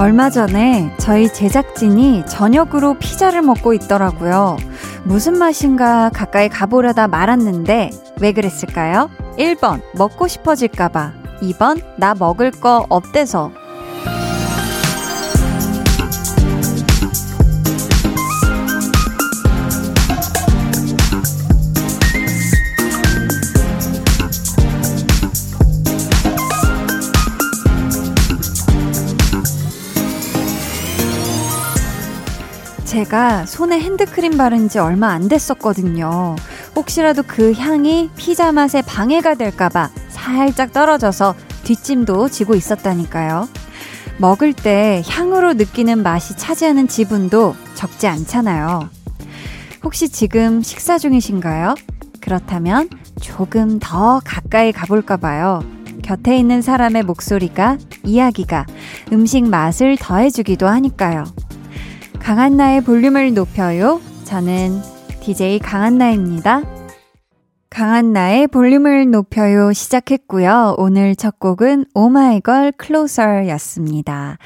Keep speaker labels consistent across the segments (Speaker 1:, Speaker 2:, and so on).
Speaker 1: 얼마 전에 저희 제작진이 저녁으로 피자를 먹고 있더라고요. 무슨 맛인가 가까이 가보려다 말았는데 왜 그랬을까요? 1번 먹고 싶어질까봐 2번 나 먹을 거 없대서 제가 손에 핸드크림 바른 지 얼마 안 됐었거든요. 혹시라도 그 향이 피자 맛에 방해가 될까봐 살짝 떨어져서 뒷짐도 지고 있었다니까요. 먹을 때 향으로 느끼는 맛이 차지하는 지분도 적지 않잖아요. 혹시 지금 식사 중이신가요? 그렇다면 조금 더 가까이 가볼까봐요. 곁에 있는 사람의 목소리가, 이야기가 음식 맛을 더해주기도 하니까요. 강한나의 볼륨을 높여요. 저는 DJ 강한나입니다. 강한 나의 볼륨을 높여요 시작했고요. 오늘 첫 곡은 오마이걸 클로서 였습니다.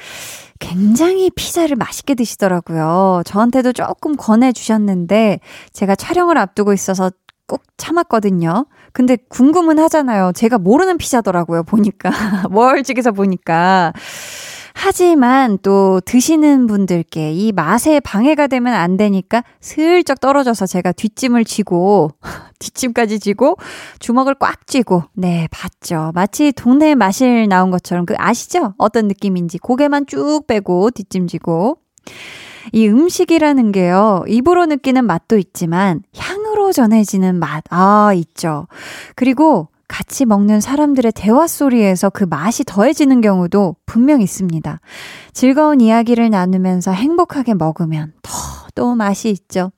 Speaker 1: 굉장히 피자를 맛있게 드시더라고요. 저한테도 조금 권해주셨는데 제가 촬영을 앞두고 있어서 꼭 참았거든요. 근데 궁금은 하잖아요. 제가 모르는 피자더라고요. 보니까. 월직에서 보니까. 하지만 또 드시는 분들께 이 맛에 방해가 되면 안 되니까 슬쩍 떨어져서 제가 뒷짐을 지고, 뒷짐까지 지고, 주먹을 꽉 쥐고, 네, 봤죠. 마치 동네 마실 나온 것처럼 그 아시죠? 어떤 느낌인지 고개만 쭉 빼고 뒷짐 지고. 이 음식이라는 게요, 입으로 느끼는 맛도 있지만 향으로 전해지는 맛, 아, 있죠. 그리고 같이 먹는 사람들의 대화 소리에서 그 맛이 더해지는 경우도 분명 있습니다. 즐거운 이야기를 나누면서 행복하게 먹으면 더 또 맛이 있죠.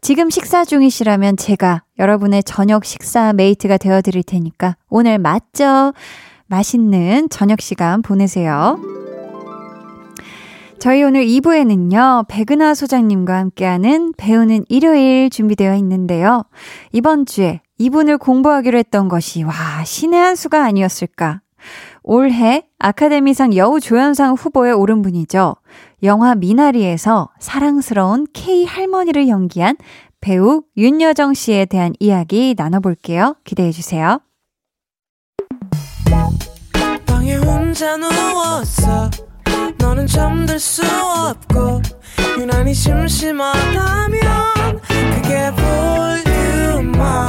Speaker 1: 지금 식사 중이시라면 제가 여러분의 저녁 식사 메이트가 되어 드릴 테니까 오늘 맞죠? 맛있는 저녁 시간 보내세요. 저희 오늘 2부에는요, 백은하 소장님과 함께하는 배우는 일요일 준비되어 있는데요. 이번 주에 이분을 공부하기로 했던 것이, 와, 신의 한 수가 아니었을까. 올해 아카데미상 여우조연상 후보에 오른 분이죠. 영화 미나리에서 사랑스러운 K 할머니를 연기한 배우 윤여정 씨에 대한 이야기 나눠볼게요. 기대해 주세요. 너는 잠들 수 없고 유난히 심심하다면 그게 volume up.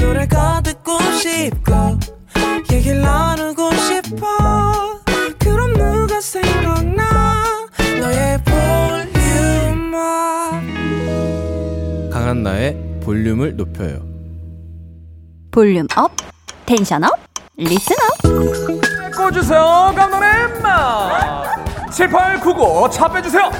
Speaker 1: 노래가 듣고 싶고 얘기를 나누고 싶어. 그럼 누가 생각나? 너의 volume up.
Speaker 2: 강한나의 볼륨을 높여요.
Speaker 1: Volume up tension up listen up.
Speaker 3: 꺼주세요 감독님 7899 차 빼주세요.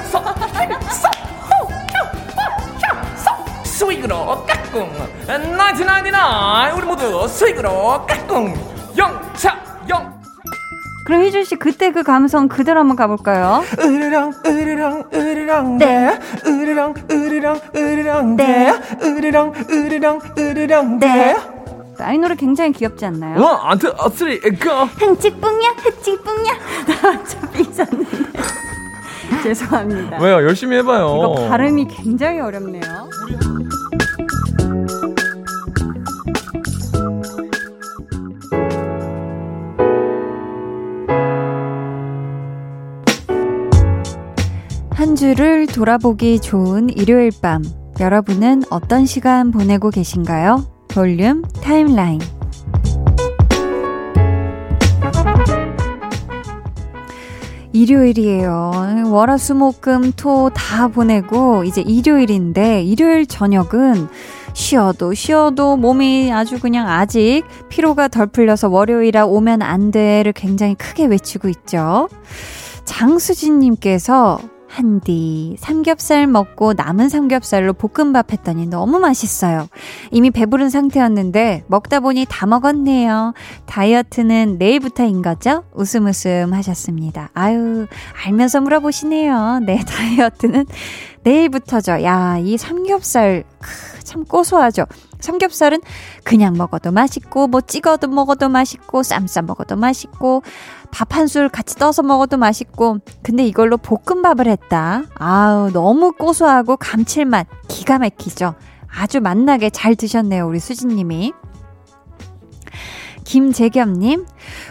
Speaker 3: 스윙으로 까꿍. 1999 우리 모두 스윙으로 까꿍. 영차 영.
Speaker 1: 그럼 희준 씨 그때 그 감성 그대로 한번 가볼까요?
Speaker 3: 으르렁 으르렁 으르렁
Speaker 1: 네.
Speaker 3: 으르렁 으르렁 으르렁
Speaker 1: 네.
Speaker 3: 으르렁 으르렁 으르렁
Speaker 1: 네. 이 노래 굉장히 귀엽지 않나요?
Speaker 3: one, two, three, go!
Speaker 1: 흥치뿡냐, 흥치뿡냐. 나좀 삐졌는데. 죄송합니다.
Speaker 3: 왜요? 열심히 해봐요.
Speaker 1: 이거 발음이 굉장히 어렵네요. 한 주를 돌아보기 좋은 일요일 밤. 여러분은 어떤 시간 보내고 계신가요? 볼륨 타임라인. 일요일이에요. 월화수목금 토 다 보내고 이제 일요일인데 일요일 저녁은 쉬어도 쉬어도 몸이 아주 그냥 아직 피로가 덜 풀려서 월요일아 오면 안 돼를 굉장히 크게 외치고 있죠. 장수진님께서 한디, 삼겹살 먹고 남은 삼겹살로 볶음밥 했더니 너무 맛있어요. 이미 배부른 상태였는데 먹다 보니 다 먹었네요. 다이어트는 내일부터인 거죠? 웃음 웃음 하셨습니다. 아유, 알면서 물어보시네요. 네, 다이어트는 내일부터죠. 야, 이 삼겹살, 참 고소하죠. 삼겹살은 그냥 먹어도 맛있고, 뭐 찍어도 먹어도 맛있고, 쌈싸 먹어도 맛있고, 밥 한 술 같이 떠서 먹어도 맛있고, 근데 이걸로 볶음밥을 했다. 아우, 너무 고소하고 감칠맛 기가 막히죠. 아주 맛나게 잘 드셨네요, 우리 수진님이. 김재겸님,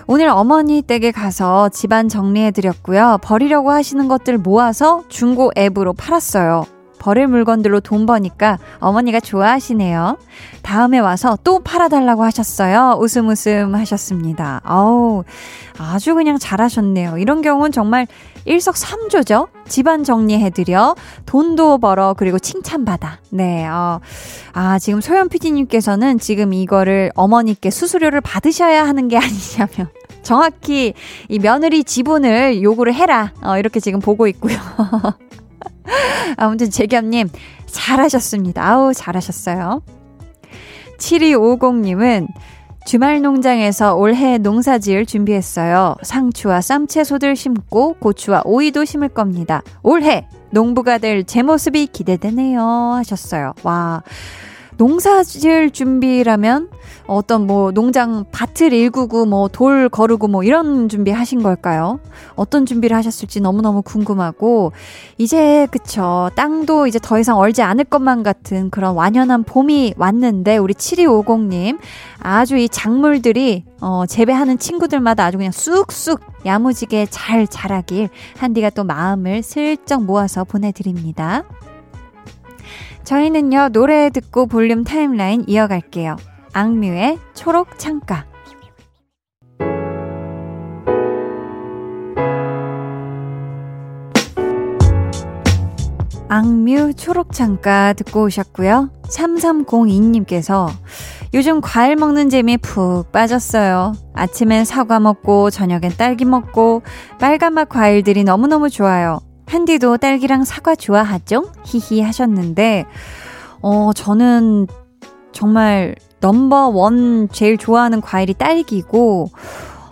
Speaker 1: 오늘 어머니 댁에 가서 집안 정리해드렸고요. 버리려고 하시는 것들 모아서 중고 앱으로 팔았어요. 버릴 물건들로 돈 버니까 어머니가 좋아하시네요. 다음에 와서 또 팔아달라고 하셨어요. 웃음 웃음 하셨습니다. 어우, 아주 그냥 잘하셨네요. 이런 경우는 정말 일석삼조죠. 집안 정리해드려, 돈도 벌어, 그리고 칭찬받아. 네, 어, 아, 지금 소연 PD님께서는 지금 이거를 어머니께 수수료를 받으셔야 하는 게 아니냐면. 정확히 이 며느리 지분을 요구를 해라. 어, 이렇게 지금 보고 있고요. 아무튼 재겸님 잘하셨습니다. 아우 잘하셨어요. 7250님은 주말 농장에서 올해 농사 지을 준비했어요. 상추와 쌈채소들 심고 고추와 오이도 심을 겁니다. 올해 농부가 될 제 모습이 기대되네요. 하셨어요. 와. 농사 지을 준비라면 어떤 뭐 농장 밭을 일구고 뭐 돌 거르고 뭐 이런 준비 하신 걸까요? 어떤 준비를 하셨을지 너무너무 궁금하고 이제 그쵸 땅도 이제 더 이상 얼지 않을 것만 같은 그런 완연한 봄이 왔는데 우리 7250님 아주 이 작물들이 어 재배하는 친구들마다 아주 그냥 쑥쑥 야무지게 잘 자라길 한디가 또 마음을 슬쩍 모아서 보내드립니다. 저희는요, 노래 듣고 볼륨 타임라인 이어갈게요. 악뮤의 초록 창가. 악뮤 초록 창가 듣고 오셨고요. 3302님께서 요즘 과일 먹는 재미 푹 빠졌어요. 아침엔 사과 먹고 저녁엔 딸기 먹고 빨간맛 과일들이 너무너무 좋아요. 한디도 딸기랑 사과 좋아하죠? 히히 하셨는데, 어, 저는 정말 넘버 원 제일 좋아하는 과일이 딸기고,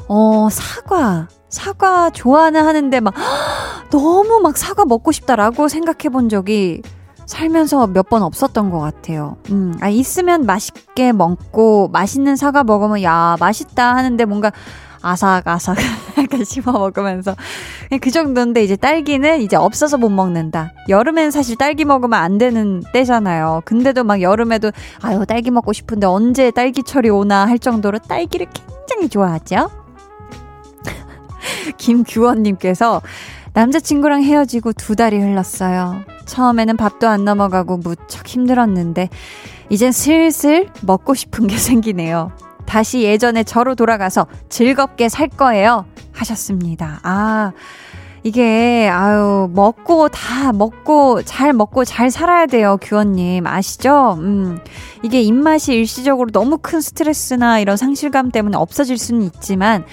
Speaker 1: 어, 사과. 사과 좋아는 하는데 막, 너무 막 사과 먹고 싶다라고 생각해 본 적이 살면서 몇 번 없었던 것 같아요. 음, 아, 있으면 맛있게 먹고, 맛있는 사과 먹으면, 야, 맛있다 하는데 뭔가, 아삭아삭 약간 씹어 먹으면서 그 정도인데 이제 딸기는 이제 없어서 못 먹는다. 여름엔 사실 딸기 먹으면 안 되는 때잖아요. 근데도 막 여름에도 아유 딸기 먹고 싶은데 언제 딸기철이 오나 할 정도로 딸기를 굉장히 좋아하죠. 김규원님께서 남자친구랑 헤어지고 두 달이 흘렀어요. 처음에는 밥도 안 넘어가고 무척 힘들었는데 이젠 슬슬 먹고 싶은 게 생기네요. 다시 예전에 저로 돌아가서 즐겁게 살 거예요. 하셨습니다. 아, 이게, 아유, 먹고, 다 먹고, 잘 먹고, 잘 살아야 돼요, 규원님. 아시죠? 음, 이게 입맛이 일시적으로 너무 큰 스트레스나 이런 상실감 때문에 없어질 수는 있지만,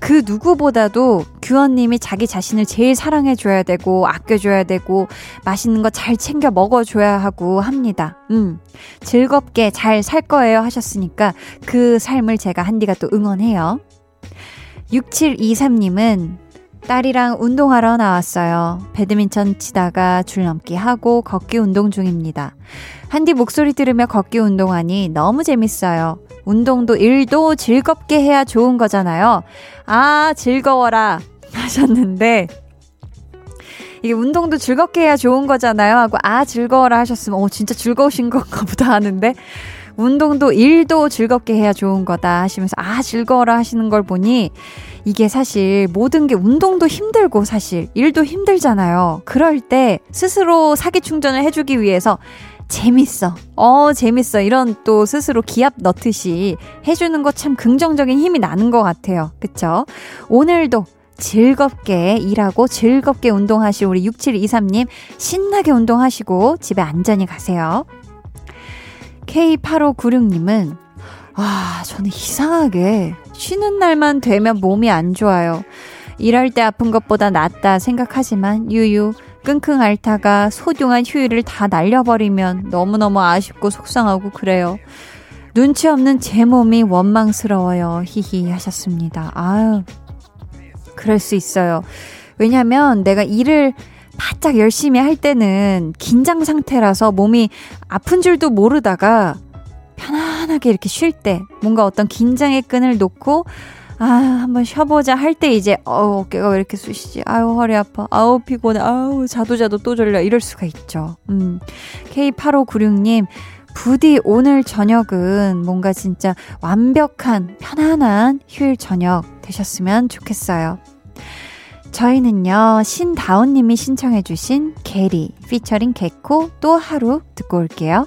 Speaker 1: 그 누구보다도 규원님이 자기 자신을 제일 사랑해줘야 되고, 아껴줘야 되고, 맛있는 거 잘 챙겨 먹어줘야 하고 합니다. 음, 즐겁게 잘 살 거예요 하셨으니까 그 삶을 제가 한디가 또 응원해요. 6723님은 딸이랑 운동하러 나왔어요. 배드민턴 치다가 줄넘기 하고 걷기 운동 중입니다. 한디 목소리 들으며 걷기 운동하니 너무 재밌어요. 운동도 일도 즐겁게 해야 좋은 거잖아요. 아, 즐거워라. 하셨는데, 이게 운동도 즐겁게 해야 좋은 거잖아요. 하고, 아, 즐거워라 하셨으면, 어, 진짜 즐거우신 건가 보다 하는데, 운동도 일도 즐겁게 해야 좋은 거다 하시면서, 아, 즐거워라 하시는 걸 보니, 이게 사실 모든 게 운동도 힘들고 사실 일도 힘들잖아요. 그럴 때 스스로 사기 충전을 해주기 위해서 재밌어. 어, 재밌어. 이런 또 스스로 기합 넣듯이 해주는 것 참 긍정적인 힘이 나는 것 같아요. 그쵸? 오늘도 즐겁게 일하고 즐겁게 운동하실 우리 6723님 신나게 운동하시고 집에 안전히 가세요. K8596님은 아, 저는 이상하게 쉬는 날만 되면 몸이 안 좋아요. 일할 때 아픈 것보다 낫다 생각하지만 유유 끙끙 앓다가 소중한 휴일을 다 날려버리면 너무너무 아쉽고 속상하고 그래요. 눈치 없는 제 몸이 원망스러워요. 히히 하셨습니다. 아유, 그럴 수 있어요. 왜냐면 내가 일을 바짝 열심히 할 때는 긴장 상태라서 몸이 아픈 줄도 모르다가 편안하게 이렇게 쉴 때 뭔가 어떤 긴장의 끈을 놓고 아, 한번 쉬어보자 할 때 이제, 어우, 어깨가 왜 이렇게 쑤시지? 아유, 허리 아파. 아우, 피곤해. 아우, 자도 자도 또 졸려. 이럴 수가 있죠. 음. K8596님, 부디 오늘 저녁은 뭔가 진짜 완벽한, 편안한 휴일 저녁 되셨으면 좋겠어요. 저희는요, 신다운님이 신청해주신 게리, 피처링 개코 또 하루 듣고 올게요.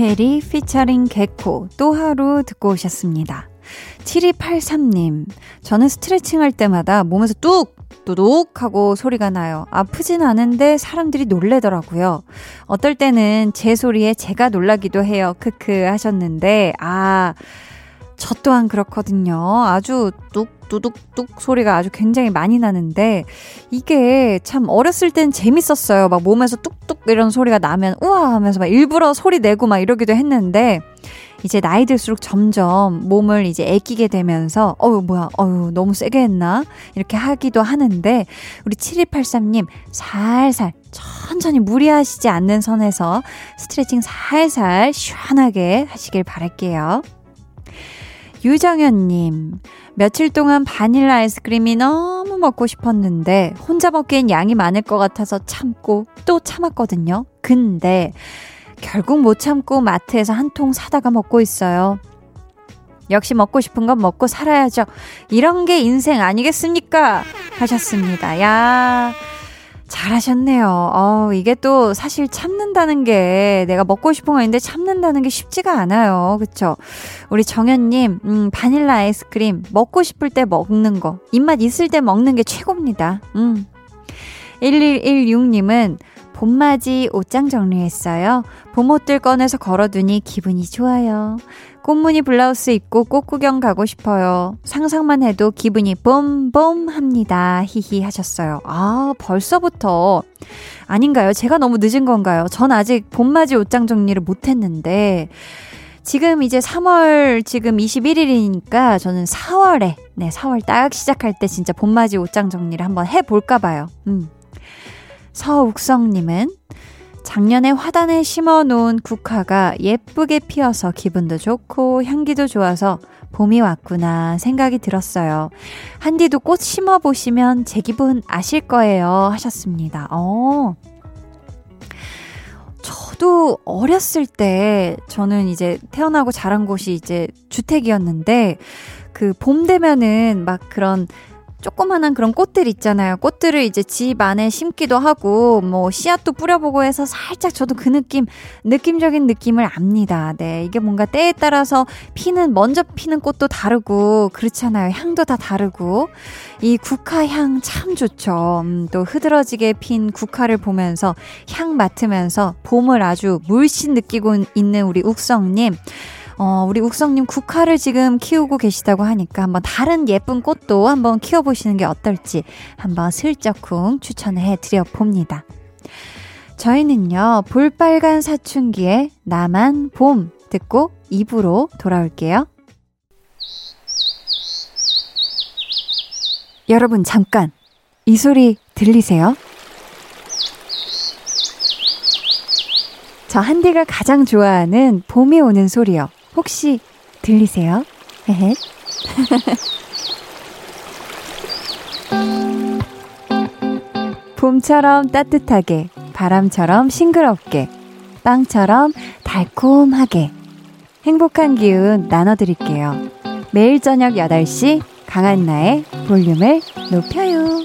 Speaker 1: 캐리 피처링 개코 또 하루 듣고 오셨습니다. 7283님, 저는 스트레칭 할 때마다 몸에서 뚝! 뚜둑 하고 소리가 나요. 아프진 않은데 사람들이 놀래더라고요. 어떨 때는 제 소리에 제가 놀라기도 해요. 크크 하셨는데, 아, 저 또한 그렇거든요. 아주 뚝 뚜둑뚝 소리가 아주 굉장히 많이 나는데 이게 참 어렸을 땐 재밌었어요. 막 몸에서 뚝뚝 이런 소리가 나면 우와 하면서 막 일부러 소리 내고 막 이러기도 했는데 이제 나이 들수록 점점 몸을 이제 애끼게 되면서 어유 뭐야 어유 너무 세게 했나 이렇게 하기도 하는데 우리 7283님 살살 천천히 무리하시지 않는 선에서 스트레칭 살살 시원하게 하시길 바랄게요. 유정현님, 며칠 동안 바닐라 아이스크림이 너무 먹고 싶었는데, 혼자 먹기엔 양이 많을 것 같아서 참고 또 참았거든요. 근데, 결국 못 참고 마트에서 한 통 사다가 먹고 있어요. 역시 먹고 싶은 건 먹고 살아야죠. 이런 게 인생 아니겠습니까? 하셨습니다. 야, 잘하셨네요. 어, 이게 또 사실 참는다는 게 내가 먹고 싶은 거 있는데 참는다는 게 쉽지가 않아요. 그쵸? 우리 정현님, 음, 바닐라 아이스크림 먹고 싶을 때 먹는 거, 입맛 있을 때 먹는 게 최고입니다. 음. 1116님은 봄맞이 옷장 정리했어요. 봄옷들 꺼내서 걸어두니 기분이 좋아요. 꽃무늬 블라우스 입고 꽃 구경 가고 싶어요. 상상만 해도 기분이 봄봄 합니다. 히히 하셨어요. 아, 벌써부터 아닌가요? 제가 너무 늦은 건가요? 전 아직 봄맞이 옷장 정리를 못 했는데 지금 이제 3월 지금 21일이니까 저는 4월에 네, 4월 딱 시작할 때 진짜 봄맞이 옷장 정리를 한번 해 볼까 봐요. 음. 서욱성 님은 작년에 화단에 심어 놓은 국화가 예쁘게 피어서 기분도 좋고 향기도 좋아서 봄이 왔구나 생각이 들었어요. 한디도 꽃 심어 보시면 제 기분 아실 거예요 하셨습니다. 어. 저도 어렸을 때 저는 이제 태어나고 자란 곳이 이제 주택이었는데 그 봄 되면은 막 그런 조그만한 그런 꽃들 있잖아요. 꽃들을 이제 집 안에 심기도 하고, 뭐, 씨앗도 뿌려보고 해서 살짝 저도 그 느낌, 느낌적인 느낌을 압니다. 네. 이게 뭔가 때에 따라서 피는, 먼저 피는 꽃도 다르고, 그렇잖아요. 향도 다 다르고. 이 국화향 참 좋죠. 음, 또 흐드러지게 핀 국화를 보면서 향 맡으면서 봄을 아주 물씬 느끼고 있는 우리 욱성님. 어, 우리 욱성님 국화를 지금 키우고 계시다고 하니까 한번 다른 예쁜 꽃도 한번 키워보시는 게 어떨지 한번 슬쩍쿵 추천해 드려 봅니다. 저희는요, 볼빨간 사춘기에 나만 봄 듣고 입으로 돌아올게요. 여러분, 잠깐. 이 소리 들리세요? 저 한디가 가장 좋아하는 봄이 오는 소리요. 혹시 들리세요? 봄처럼 따뜻하게, 바람처럼 싱그럽게, 빵처럼 달콤하게. 행복한 기운 나눠드릴게요. 매일 저녁 8시 강한나의 볼륨을 높여요.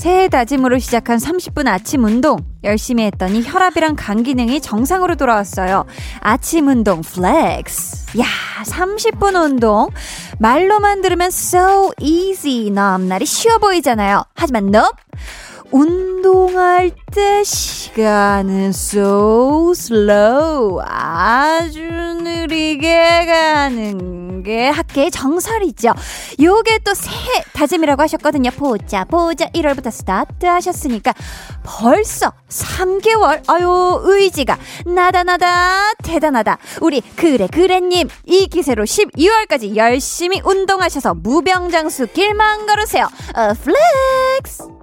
Speaker 1: 새해 다짐으로 시작한 30분 아침 운동. 열심히 했더니 혈압이랑 간 기능이 정상으로 돌아왔어요. 아침 운동 flex. 야, 30분 운동. 말로만 들으면 so easy. 넘나리 쉬워 보이잖아요. 하지만 nope. 운동할 때 시간은 so slow. 아주 느리게 가는 게 학계의 정설이죠. 요게 또 새해 다짐이라고 하셨거든요. 보자, 보자. 1월부터 스타트 하셨으니까 벌써 3개월. 아유, 의지가 나다, 나다, 대단하다. 우리 그래, 그래님. 이 기세로 12월까지 열심히 운동하셔서 무병장수 길만 걸으세요. 어, flex!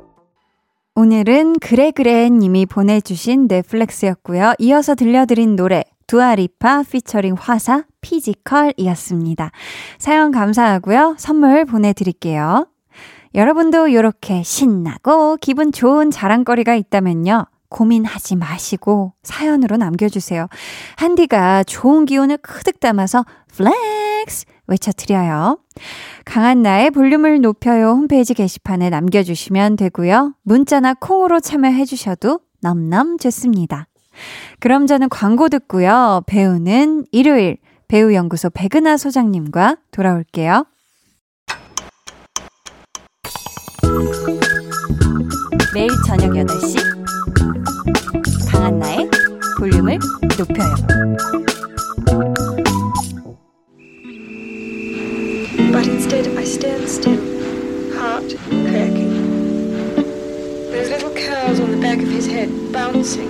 Speaker 1: 오늘은 그래그래 님이 보내주신 네, flex였고요. 이어서 들려드린 노래 두아리파 피처링 화사 Physical이었습니다. 사연 감사하고요. 선물 보내드릴게요. 여러분도 이렇게 신나고 기분 좋은 자랑거리가 있다면요. 고민하지 마시고 사연으로 남겨주세요. 한디가 좋은 기운을 가득 담아서 flex 외쳐드려요. 강한나의 볼륨을 높여요 홈페이지 게시판에 남겨주시면 되고요. 문자나 콩으로 참여해주셔도 넘넘 좋습니다. 그럼 저는 광고 듣고요. 배우는 일요일 배우연구소 백은하 소장님과 돌아올게요. 매일 저녁 8시 강한 나의 볼륨을 높여요.
Speaker 4: But instead I stand still, heart cracking. Those little curls on the back of his head bouncing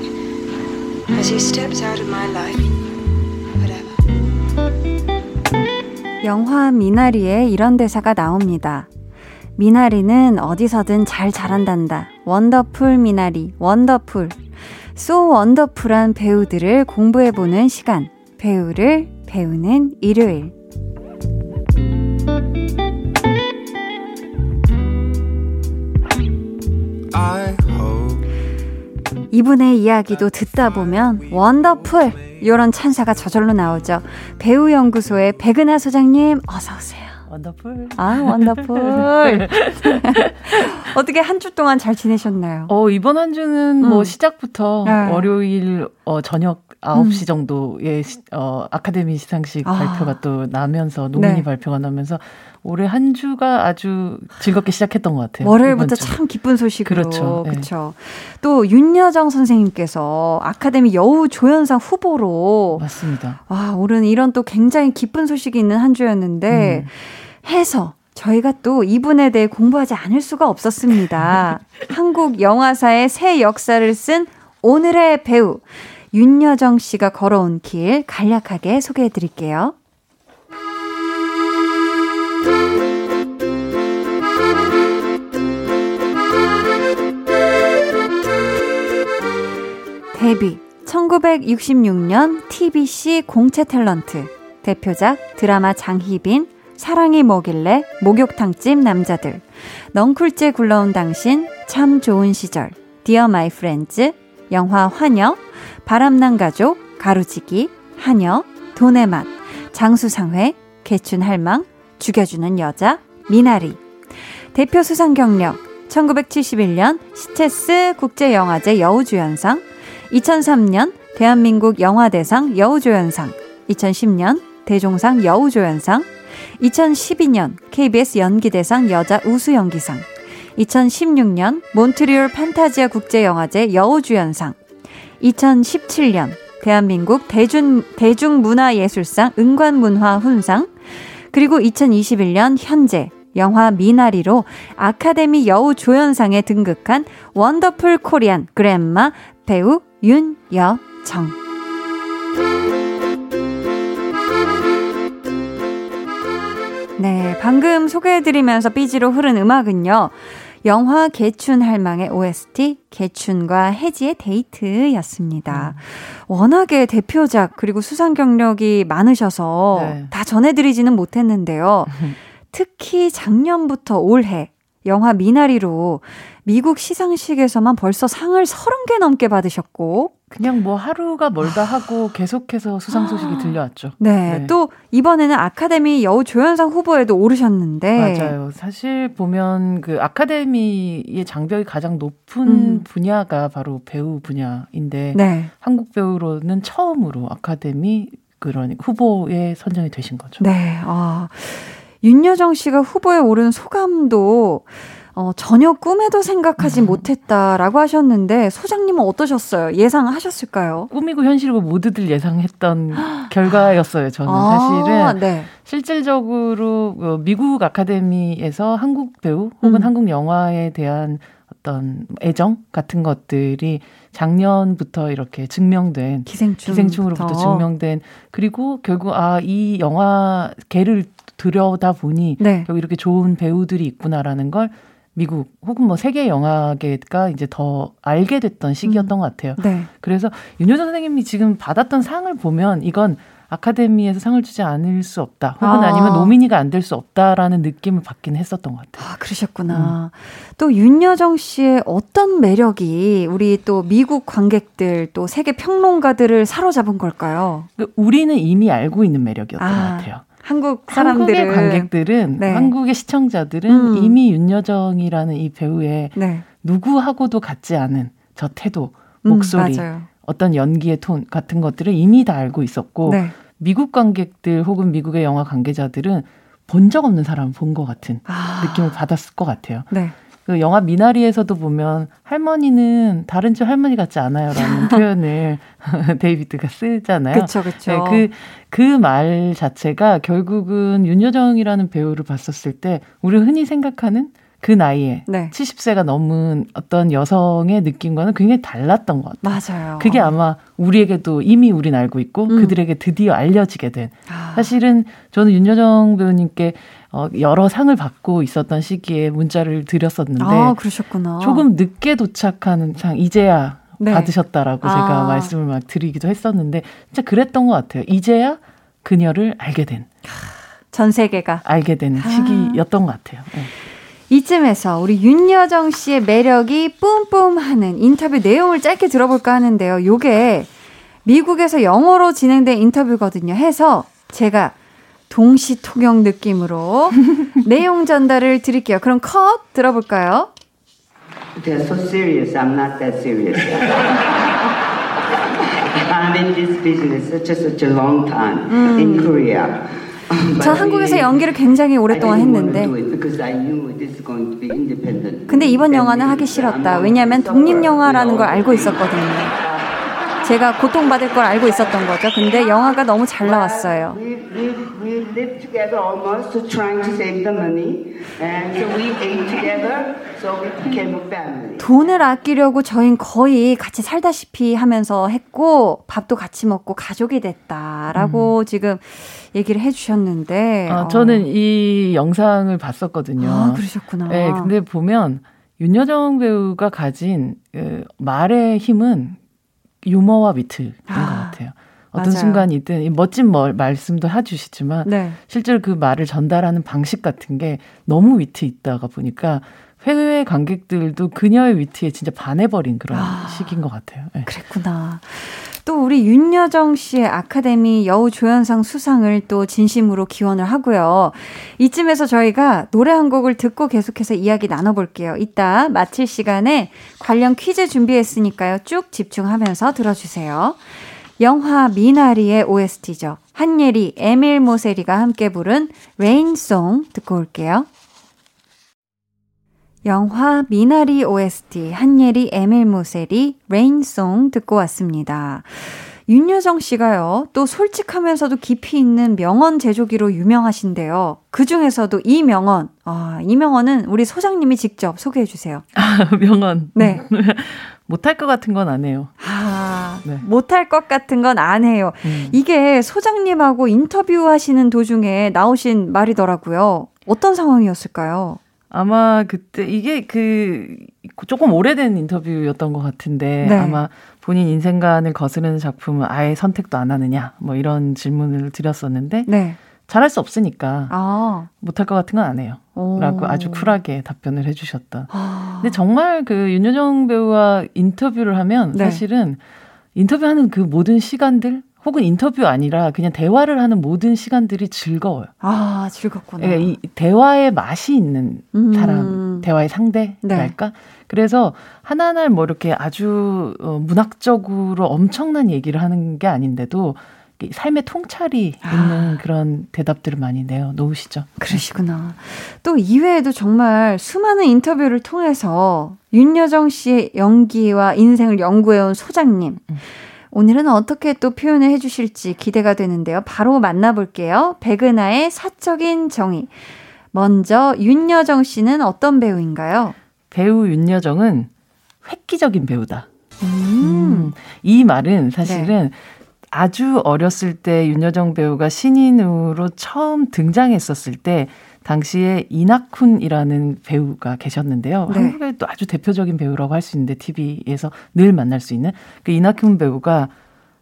Speaker 4: as he steps out of my life. Whatever.
Speaker 1: 영화 미나리에 이런 대사가 나옵니다. 미나리는 어디서든 잘 자란단다. 원더풀 미나리, 원더풀. 소 원더풀한 배우들을 공부해보는 시간. 배우를 배우는 일요일. 이분의 이야기도 듣다 보면 wonderful 이런 찬사가 저절로 나오죠. 배우 연구소의 백은하 소장님 어서 오세요.
Speaker 5: Wonderful.
Speaker 1: 아 wonderful. 어떻게 한 주 동안 잘 지내셨나요?
Speaker 5: 어, 이번 한 주는
Speaker 1: 음.
Speaker 5: 뭐 시작부터
Speaker 1: 네.
Speaker 5: 월요일 어, 저녁 9시 정도에 시, 어, 아카데미 시상식
Speaker 1: 아.
Speaker 5: 발표가 또 나면서 nominee
Speaker 1: 네.
Speaker 5: 발표가 나면서 올해 한 주가 아주 즐겁게 시작했던 것 같아요.
Speaker 1: 월요일부터. 참 기쁜 소식으로
Speaker 5: 그렇죠. 네.
Speaker 1: 그렇죠. 또 윤여정 선생님께서 아카데미 여우 조연상 후보로
Speaker 5: 맞습니다.
Speaker 1: 와 오른 이런 또 굉장히 기쁜 소식이 있는 한 주였는데
Speaker 5: 음.
Speaker 1: 해서 저희가 또 이분에 대해 공부하지 않을 수가 없었습니다. 한국 영화사의 새 역사를 쓴 오늘의 배우 윤여정 씨가 걸어온 길 간략하게 소개해 드릴게요. 데뷔 1966년 TBC 공채 탤런트 대표작 드라마 장희빈 사랑이 뭐길래 목욕탕집 남자들. 넝쿨째 굴러온 당신 참 좋은 시절. Dear My Friends 영화 화녀 바람난 가족 가루지기 하녀 돈의 맛 장수상회 계춘할망 죽여주는 여자 미나리. 대표 수상 경력 1971년 시체스 국제영화제 여우주연상 2003년 대한민국 영화대상 여우조연상 2010년 대종상 여우조연상 2012년 KBS 연기대상 여자 우수연기상 2016년 몬트리올 판타지아 국제영화제 여우주연상 2017년 대한민국 대중, 대중문화예술상 은관문화훈상 그리고 2021년 현재 영화 미나리로 아카데미 여우조연상에 등극한 wonderful Korean grandma 배우 윤여정. 네, 방금 소개해드리면서 BG로 흐른 음악은요. 영화 계춘할망의 OST 계춘과 혜지의 데이트였습니다. 음. 워낙에 대표작 그리고 수상 경력이 많으셔서 네. 다 전해드리지는 못했는데요. 특히 작년부터 올해 영화 미나리로 미국 시상식에서만 벌써 상을 30개 넘게 받으셨고
Speaker 5: 그냥 뭐 하루가 멀다 하고 계속해서 수상 소식이 아. 들려왔죠.
Speaker 1: 네, 네, 또 이번에는 아카데미 여우 조연상 후보에도 오르셨는데
Speaker 5: 맞아요. 사실 보면 그 아카데미의 장벽이 가장 높은 음. 분야가 바로 배우 분야인데 네. 한국 배우로는 처음으로 아카데미 그런 후보에 선정이 되신 거죠.
Speaker 1: 네. 아. 윤여정 씨가 후보에 오른 소감도 어, 전혀 꿈에도 생각하지 음. 못했다라고 하셨는데 소장님은 어떠셨어요? 예상하셨을까요?
Speaker 5: 꿈이고 현실이고 모두들 예상했던 결과였어요. 저는 아, 사실은 네. 실질적으로 어, 미국 아카데미에서 한국 배우 혹은 음. 한국 영화에 대한 어떤 애정 같은 것들이 작년부터 이렇게 증명된
Speaker 1: 기생충
Speaker 5: 기생충으로부터 증명된 그리고 결국 아 이 영화계를 들여다 보니 네. 여기 이렇게 좋은 배우들이 있구나라는 걸 미국 혹은 뭐 세계 영화계가 이제 더 알게 됐던 시기였던 음. 것 같아요. 네. 그래서 윤여정 선생님이 지금 받았던 상을 보면 이건 아카데미에서 상을 주지 않을 수 없다. 혹은 아. 니면 노미니가 안 될 수 없다라는 느낌을 받긴 했었던 것 같아요.
Speaker 1: 아, 그러셨구나. 음. 또 윤여정 씨의 어떤 매력이 우리 또 미국 관객들 또 세계 평론가들을 사로잡은 걸까요?
Speaker 5: 그 우리는 이미 알고 있는 매력이었던 아. 것 같아요.
Speaker 1: 한국 사람들은
Speaker 5: 한국의 관객들은 네. 한국의 시청자들은 음. 이미 윤여정이라는 이 배우의 네. 누구하고도 같지 않은 저 태도, 음, 목소리, 음, 어떤 연기의 톤 같은 것들을 이미 다 알고 있었고 네. 미국 관객들 혹은 미국의 영화 관계자들은 본 적 없는 사람 본 것 같은 아. 느낌을 받았을 것 같아요. 네. 그 영화 미나리에서도 보면 할머니는 다른 집 할머니 같지 않아요라는 표현을 데이비드가 쓰잖아요.
Speaker 1: 그렇죠, 그렇죠.
Speaker 5: 네, 그그 말 자체가 결국은 윤여정이라는 배우를 봤었을 때 우리 흔히 생각하는 그 나이에 네. 70세가 넘은 어떤 여성의 느낌과는 굉장히 달랐던 것
Speaker 1: 같아요. 맞아요.
Speaker 5: 그게 아마 우리에게도 이미 우린 알고 있고 음. 그들에게 드디어 알려지게 된. 아. 사실은 저는 윤여정 배우님께 어, 여러 상을 받고 있었던 시기에 문자를 드렸었는데
Speaker 1: 아, 그러셨구나.
Speaker 5: 조금 늦게 도착하는 상 이제야 네. 받으셨다라고 아. 제가 말씀을 막 드리기도 했었는데 진짜 그랬던 것 같아요. 이제야 그녀를 알게 된.
Speaker 1: 전 세계가
Speaker 5: 알게 된 아. 시기였던 것 같아요. 네.
Speaker 1: 이쯤에서 우리 윤여정 씨의 매력이 뿜뿜하는 인터뷰 내용을 짧게 들어볼까 하는데요. 요게 미국에서 영어로 진행된 인터뷰거든요. 해서 제가 동시 통역 느낌으로 내용 전달을 드릴게요. 그럼 컷 들어볼까요?
Speaker 6: They're so serious. I'm not that serious. I'm in this business such a such a long time 음. in Korea.
Speaker 1: 저 한국에서 연기를 굉장히 오랫동안 했는데 근데 이번 영화는 하기 싫었다. 왜냐하면 독립영화라는 걸 알고 있었거든요. 제가 고통받을 걸 알고 있었던 거죠. 근데 영화가 너무 잘 나왔어요. 돈을 아끼려고 저희는 거의 같이 살다시피 하면서 했고 밥도 같이 먹고 가족이 됐다라고 음. 지금 얘기를 해주셨는데
Speaker 5: 아, 저는 어. 이 영상을 봤었거든요.
Speaker 1: 아, 그러셨구나.
Speaker 5: 네, 근데 보면 윤여정 배우가 가진 그 말의 힘은 유머와 위트인 아, 것 같아요. 어떤 맞아요. 순간이든 멋진 뭘, 말씀도 해주시지만 네. 실제로 그 말을 전달하는 방식 같은 게 너무 위트 있다가 보니까 해외 관객들도 그녀의 위트에 진짜 반해버린 그런 아, 시기인 것 같아요.
Speaker 1: 네. 그랬구나. 또 우리 윤여정 씨의 아카데미 여우 조연상 수상을 또 진심으로 기원을 하고요. 이쯤에서 저희가 노래 한 곡을 듣고 계속해서 이야기 나눠볼게요. 이따 마칠 시간에 관련 퀴즈 준비했으니까요. 쭉 집중하면서 들어주세요. 영화 미나리의 OST죠. 한예리, 에밀 모세리가 함께 부른 Rain Song 듣고 올게요. 영화 미나리 OST 한예리 에밀 모세리 Rain Song 듣고 왔습니다. 윤여정 씨가요, 또 솔직하면서도 깊이 있는 명언 제조기로 유명하신데요. 그 중에서도 이 명언, 아, 이 명언은 우리 소장님이 직접 소개해 주세요.
Speaker 5: 아, 명언.
Speaker 1: 네.
Speaker 5: 못할 것 같은 건 안 해요.
Speaker 1: 아, 네. 못할 것 같은 건 안 해요. 음. 이게 소장님하고 인터뷰 하시는 도중에 나오신 말이더라고요. 어떤 상황이었을까요?
Speaker 5: 아마 그때 이게 그 조금 오래된 인터뷰였던 것 같은데 네. 아마 본인 인생관을 거스르는 작품은 아예 선택도 안 하느냐 뭐 이런 질문을 드렸었는데 네. 잘할 수 없으니까 아. 못할 것 같은 건 안 해요. 오. 라고 아주 쿨하게 답변을 해주셨던. 아. 근데 정말 그 윤여정 배우와 인터뷰를 하면 네. 사실은 인터뷰하는 그 모든 시간들 혹은 인터뷰 아니라 그냥 대화를 하는 모든 시간들이 즐거워요.
Speaker 1: 아, 즐겁구나.
Speaker 5: 그러니까 이 대화의 맛이 있는 음. 사람, 대화의 상대랄까? 네. 그래서 하나하나 뭐 이렇게 아주 어, 문학적으로 엄청난 얘기를 하는 게 아닌데도 삶의 통찰이 아. 있는 그런 대답들을 많이 내어 놓으시죠.
Speaker 1: 그러시구나. 또 이외에도 정말 수많은 인터뷰를 통해서 윤여정 씨의 연기와 인생을 연구해온 소장님. 음. 오늘은 어떻게 또 표현을 해주실지 기대가 되는데요. 바로 만나볼게요. 백은하의 사적인 정의. 먼저 윤여정 씨는 어떤 배우인가요?
Speaker 5: 배우 윤여정은 획기적인 배우다. 음. 음. 이 말은 사실은 네. 아주 어렸을 때 윤여정 배우가 신인으로 처음 등장했었을 때 당시에 이낙훈이라는 배우가 계셨는데요. 네. 한국의 또 아주 대표적인 배우라고 할 수 있는데 TV에서 늘 만날 수 있는 그 이낙훈 배우가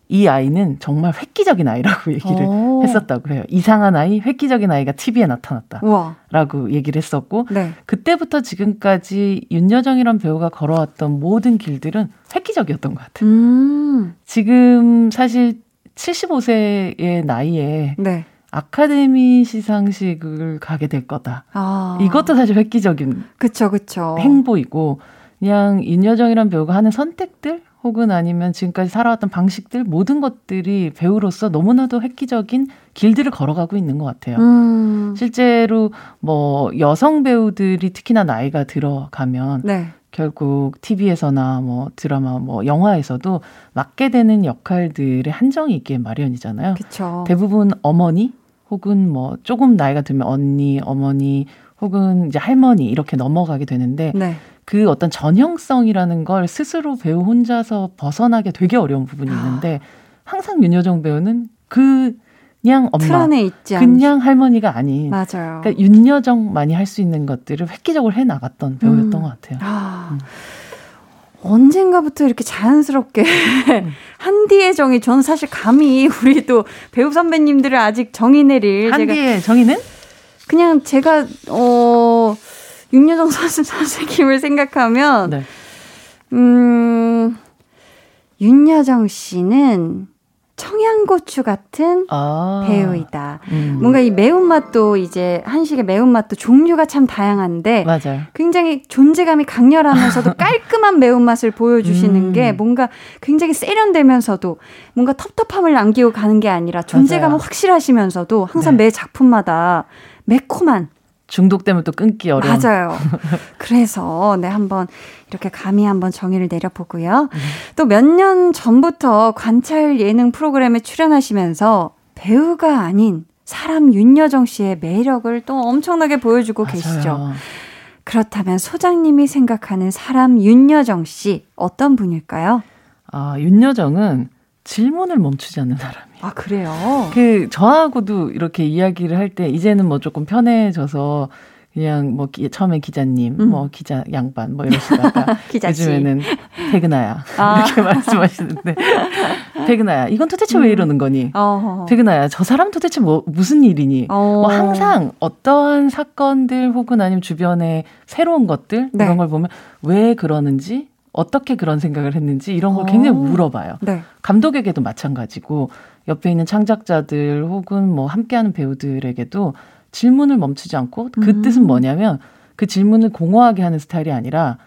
Speaker 5: 이 아이는 정말 획기적인 아이라고 얘기를 오. 했었다고 해요. 이상한 아이, 획기적인 아이가 TV에 나타났다. 우와. 라고 얘기를 했었고, 네. 그때부터 지금까지 윤여정이란 배우가 걸어왔던 모든 길들은 획기적이었던 것 같아요. 음. 지금 사실 75세의 나이에 네. 아카데미 시상식을 가게 될 거다. 아. 이것도 사실 획기적인
Speaker 1: 그쵸, 그쵸.
Speaker 5: 행보이고, 그냥 윤여정이란 배우가 하는 선택들 혹은 아니면 지금까지 살아왔던 방식들 모든 것들이 배우로서 너무나도 획기적인 길들을 걸어가고 있는 것 같아요. 음. 실제로 뭐 여성 배우들이 특히나 나이가 들어가면 네. 결국 TV에서나 뭐 드라마 뭐 영화에서도 맡게 되는 역할들의 한정이 있게 마련이잖아요.
Speaker 1: 그쵸.
Speaker 5: 대부분 어머니 혹은 뭐 조금 나이가 들면 언니, 어머니 혹은 이제 할머니 이렇게 넘어가게 되는데 네. 그 어떤 전형성이라는 걸 스스로 배우 혼자서 벗어나게 되게 어려운 부분이 있는데 항상 윤여정 배우는 그 그냥 엄마, 그냥 할머니가 아닌
Speaker 1: 맞아요.
Speaker 5: 그러니까 윤여정만이 할 수 있는 것들을 획기적으로 해 나갔던 배우였던 음. 것 같아요.
Speaker 1: 아. 음. 언젠가부터 이렇게 자연스럽게 음. 한디의 정의 저는 사실 감히 우리 또 배우 선배님들을 아직 정의 내릴
Speaker 5: 한디의 정의는
Speaker 1: 그냥 제가 어 윤여정 선수 선생님을 생각하면, 네. 음, 윤여정 씨는 청양고추 같은 아, 배우이다. 음. 뭔가 이 매운맛도 이제 한식의 매운맛도 종류가 참 다양한데
Speaker 5: 맞아요.
Speaker 1: 굉장히 존재감이 강렬하면서도 깔끔한 매운맛을 보여주시는 음. 게 뭔가 굉장히 세련되면서도 뭔가 텁텁함을 남기고 가는 게 아니라 존재감은 확실하시면서도 항상 네. 매 작품마다 매콤한
Speaker 5: 중독되면 또 끊기 어려운.
Speaker 1: 맞아요. 그래서 네 한번 이렇게 감히 한번 정의를 내려보고요. 음. 또몇 년 전부터 관찰 예능 프로그램에 출연하시면서 배우가 아닌 사람 윤여정 씨의 매력을 또 엄청나게 보여주고 맞아요. 계시죠. 그렇다면 소장님이 생각하는 사람 윤여정 씨 어떤 분일까요?
Speaker 5: 아, 윤여정은 질문을 멈추지 않는 사람이에요.
Speaker 1: 아, 그래요?
Speaker 5: 그, 저하고도 이렇게 이야기를 할 때, 이제는 뭐 조금 편해져서, 그냥 뭐 기, 처음에 기자님, 음. 뭐 기자 양반 뭐 이러시다가 요즘에는 퇴근아야 아. 이렇게 말씀하시는데 퇴근아야 이건 도대체 음. 왜 이러는 거니? 어허. 퇴근아야 저 사람 도대체 뭐 무슨 일이니? 어. 뭐 항상 어떠한 사건들 혹은 아니면 주변에 새로운 것들 네. 이런 걸 보면 왜 그러는지 어떻게 그런 생각을 했는지 이런 걸 어. 굉장히 물어봐요. 네. 감독에게도 마찬가지고 옆에 있는 창작자들 혹은 뭐 함께하는 배우들에게도 질문을 멈추지 않고 그 음. 뜻은 뭐냐면 그 질문을 공허하게 하는 스타일이 아니라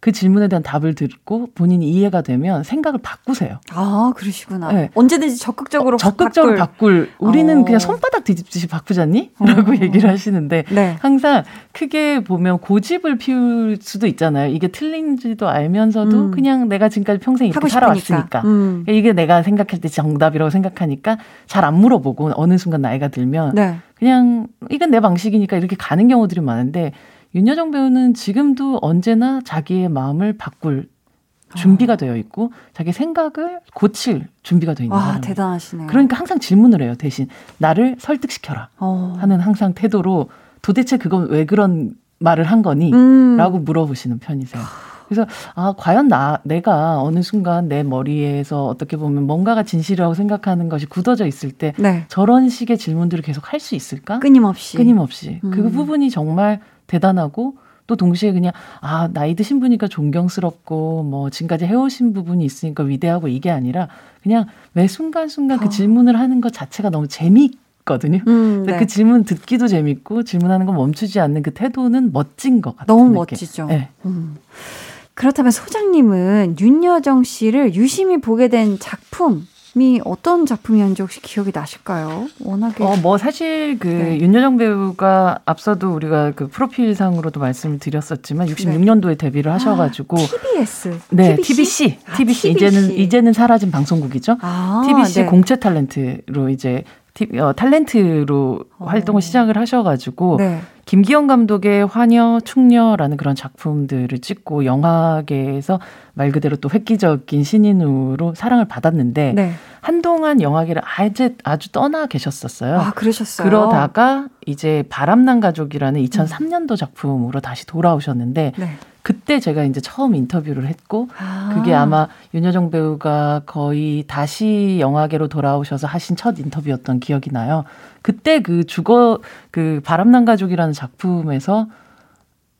Speaker 5: 그 질문에 대한 답을 듣고 본인이 이해가 되면 생각을 바꾸세요.
Speaker 1: 아, 그러시구나. 네. 언제든지 적극적으로 어,
Speaker 5: 적극적으로 바꿀. 바꿀. 우리는 어. 그냥 손바닥 뒤집듯이 바꾸잖니? 어. 라고 얘기를 하시는데 네. 항상 크게 보면 고집을 피울 수도 있잖아요. 이게 틀린지도 알면서도 음. 그냥 내가 지금까지 평생 이렇게 살아왔으니까. 음. 이게 내가 생각할 때 정답이라고 생각하니까 잘 안 물어보고 어느 순간 나이가 들면 네. 그냥 이건 내 방식이니까 이렇게 가는 경우들이 많은데 윤여정 배우는 지금도 언제나 자기의 마음을 바꿀 준비가 어. 되어 있고 자기 생각을 고칠 준비가 되어 있는 와, 사람.
Speaker 1: 대단하시네요.
Speaker 5: 그러니까 항상 질문을 해요. 대신 나를 설득시켜라 어. 하는 항상 태도로 도대체 그건 왜 그런 말을 한 거니? 음. 라고 물어보시는 편이세요. 그래서 아 과연 나 내가 어느 순간 내 머리에서 어떻게 보면 뭔가가 진실이라고 생각하는 것이 굳어져 있을 때 네. 저런 식의 질문들을 계속 할 수 있을까?
Speaker 1: 끊임없이
Speaker 5: 끊임없이 음. 그 부분이 정말 대단하고 또 동시에 그냥 아 나이 드신 분이니까 존경스럽고 뭐 지금까지 해오신 부분이 있으니까 위대하고 이게 아니라 그냥 매 순간순간 그 어. 질문을 하는 것 자체가 너무 재미있거든요. 음, 네. 그 질문 듣기도 재밌고 질문하는 거 멈추지 않는 그 태도는 멋진 것 같아요.
Speaker 1: 너무 느낌. 멋지죠. 네. 음. 그렇다면 소장님은 윤여정 씨를 유심히 보게 된 작품 이 어떤 작품이었는지 혹시 기억이 나실까요? 워낙에
Speaker 5: 어뭐 사실 그 네. 윤여정 배우가 앞서도 우리가 그 프로필상으로도 말씀을 드렸었지만 66년도에 데뷔를 하셔가지고 아,
Speaker 1: TBS
Speaker 5: 네 TBC TBC, 아, TBC. 이제는 이제는 사라진 방송국이죠. 아, TBC 네. 공채 탤런트로 이제 어, 탤런트로 어. 활동을 시작을 하셔가지고 네. 김기영 감독의 화녀, 충녀라는 그런 작품들을 찍고 영화계에서 말 그대로 또 획기적인 신인으로 사랑을 받았는데 네. 한동안 영화계를 아주 아주 떠나 계셨었어요.
Speaker 1: 아, 그러셨어요.
Speaker 5: 그러다가 이제 바람난 가족이라는 2003년도 작품으로 다시 돌아오셨는데 네. 그때 제가 이제 처음 인터뷰를 했고 아. 그게 아마 윤여정 배우가 거의 다시 영화계로 돌아오셔서 하신 첫 인터뷰였던 기억이 나요. 그때 그 죽어 그 바람난 가족이라는 작품에서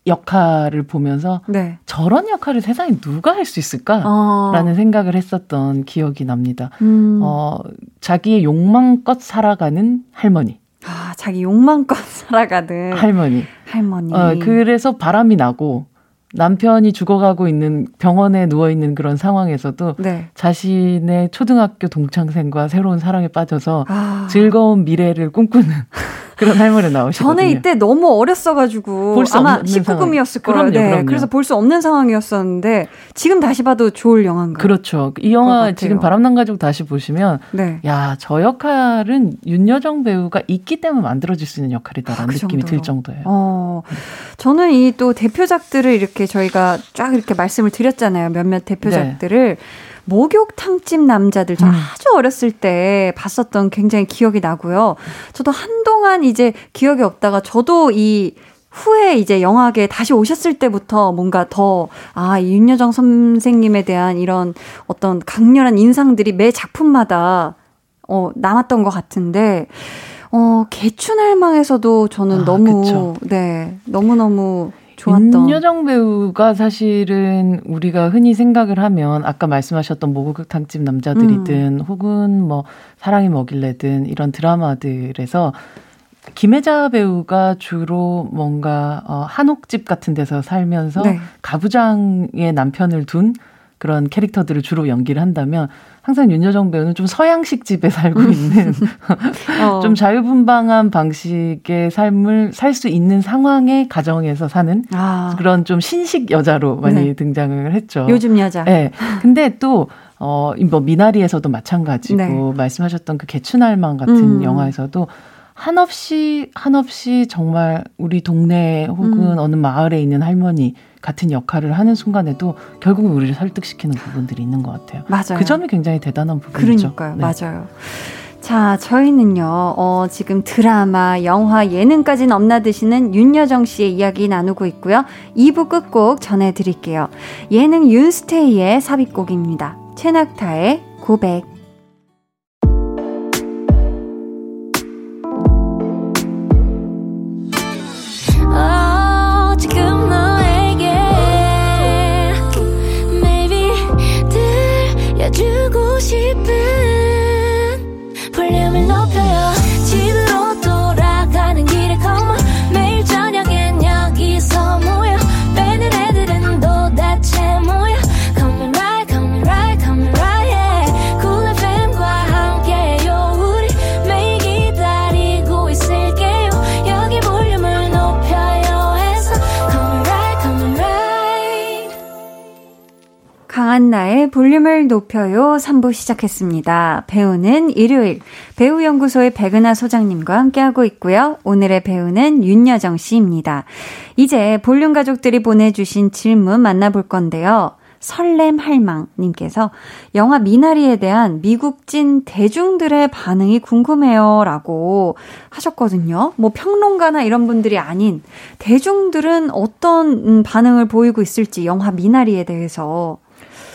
Speaker 5: 역할을 보면서 네. 저런 역할을 세상에 누가 할 수 있을까라는 어. 생각을 했었던 기억이 납니다. 음. 어, 자기의 욕망껏 살아가는 할머니.
Speaker 1: 아, 자기 욕망껏 살아가는
Speaker 5: 할머니.
Speaker 1: 할머니.
Speaker 5: 어, 그래서 바람이 나고 남편이 죽어가고 있는 병원에 누워 있는 그런 상황에서도 네. 자신의 초등학교 동창생과 새로운 사랑에 빠져서 아. 즐거운 미래를 꿈꾸는 그런 할머니 나오시거든요.
Speaker 1: 저는 이때 너무 어렸어가지고 아마 19금이었을 거예요. 네. 그럼요. 그래서 볼 수 없는 상황이었었는데 지금 다시 봐도 좋을 영화인가요?
Speaker 5: 그렇죠. 이 영화 지금 바람난 가족 다시 보시면 네. 야저 역할은 윤여정 배우가 있기 때문에 만들어질 수 있는 역할이다라는 아, 그 느낌이 들 정도예요. 어,
Speaker 1: 저는 이 또 대표작들을 이렇게 저희가 쫙 이렇게 말씀을 드렸잖아요. 몇몇 대표작들을. 네. 목욕탕집 남자들 저 음. 아주 어렸을 때 봤었던 굉장히 기억이 나고요. 저도 한동안 이제 기억이 없다가 저도 이 후에 이제 영화계 다시 오셨을 때부터 뭔가 더, 아, 이 윤여정 선생님에 대한 이런 어떤 강렬한 인상들이 매 작품마다, 어, 남았던 것 같은데, 어, 개춘할망에서도 저는 아, 너무, 그쵸. 네, 너무너무 좋았던.
Speaker 5: 윤여정 배우가 사실은 우리가 흔히 생각을 하면 아까 말씀하셨던 모국탕집 남자들이든 음. 혹은 뭐 사랑이 뭐길래든 이런 드라마들에서 김혜자 배우가 주로 뭔가 어, 한옥집 같은 데서 살면서 네. 가부장의 남편을 둔 그런 캐릭터들을 주로 연기를 한다면 항상 윤여정 배우는 좀 서양식 집에 살고 음. 있는 어. 좀 자유분방한 방식의 삶을 살 수 있는 상황의 가정에서 사는 아. 그런 좀 신식 여자로 많이 네. 등장을 했죠.
Speaker 1: 요즘 여자.
Speaker 5: 네. 근데 또 어, 뭐 미나리에서도 마찬가지고 네. 말씀하셨던 그 개춘할망 같은 음. 영화에서도 한없이 한없이 정말 우리 동네 혹은 음. 어느 마을에 있는 할머니 같은 역할을 하는 순간에도 결국은 우리를 설득시키는 부분들이 있는 것 같아요.
Speaker 1: 맞아요.
Speaker 5: 그 점이 굉장히 대단한 부분이죠.
Speaker 1: 그러니까요. 네. 맞아요. 자, 저희는요, 어, 지금 드라마, 영화, 예능까지 넘나드시는 윤여정 씨의 이야기 나누고 있고요. 2부 끝곡 전해드릴게요. 예능 윤스테이의 삽입곡입니다. 최낙타의 고백. しく 강한나의 볼륨을 높여요 3부 시작했습니다. 배우는 일요일 배우연구소의 백은하 소장님과 함께하고 있고요. 오늘의 배우는 윤여정 씨입니다. 이제 볼륨 가족들이 보내주신 질문 만나볼 건데요. 설렘 할망님께서 영화 미나리에 대한 미국진 대중들의 반응이 궁금해요. 라고 하셨거든요. 뭐 평론가나 이런 분들이 아닌 대중들은 어떤 음, 반응을 보이고 있을지 영화 미나리에 대해서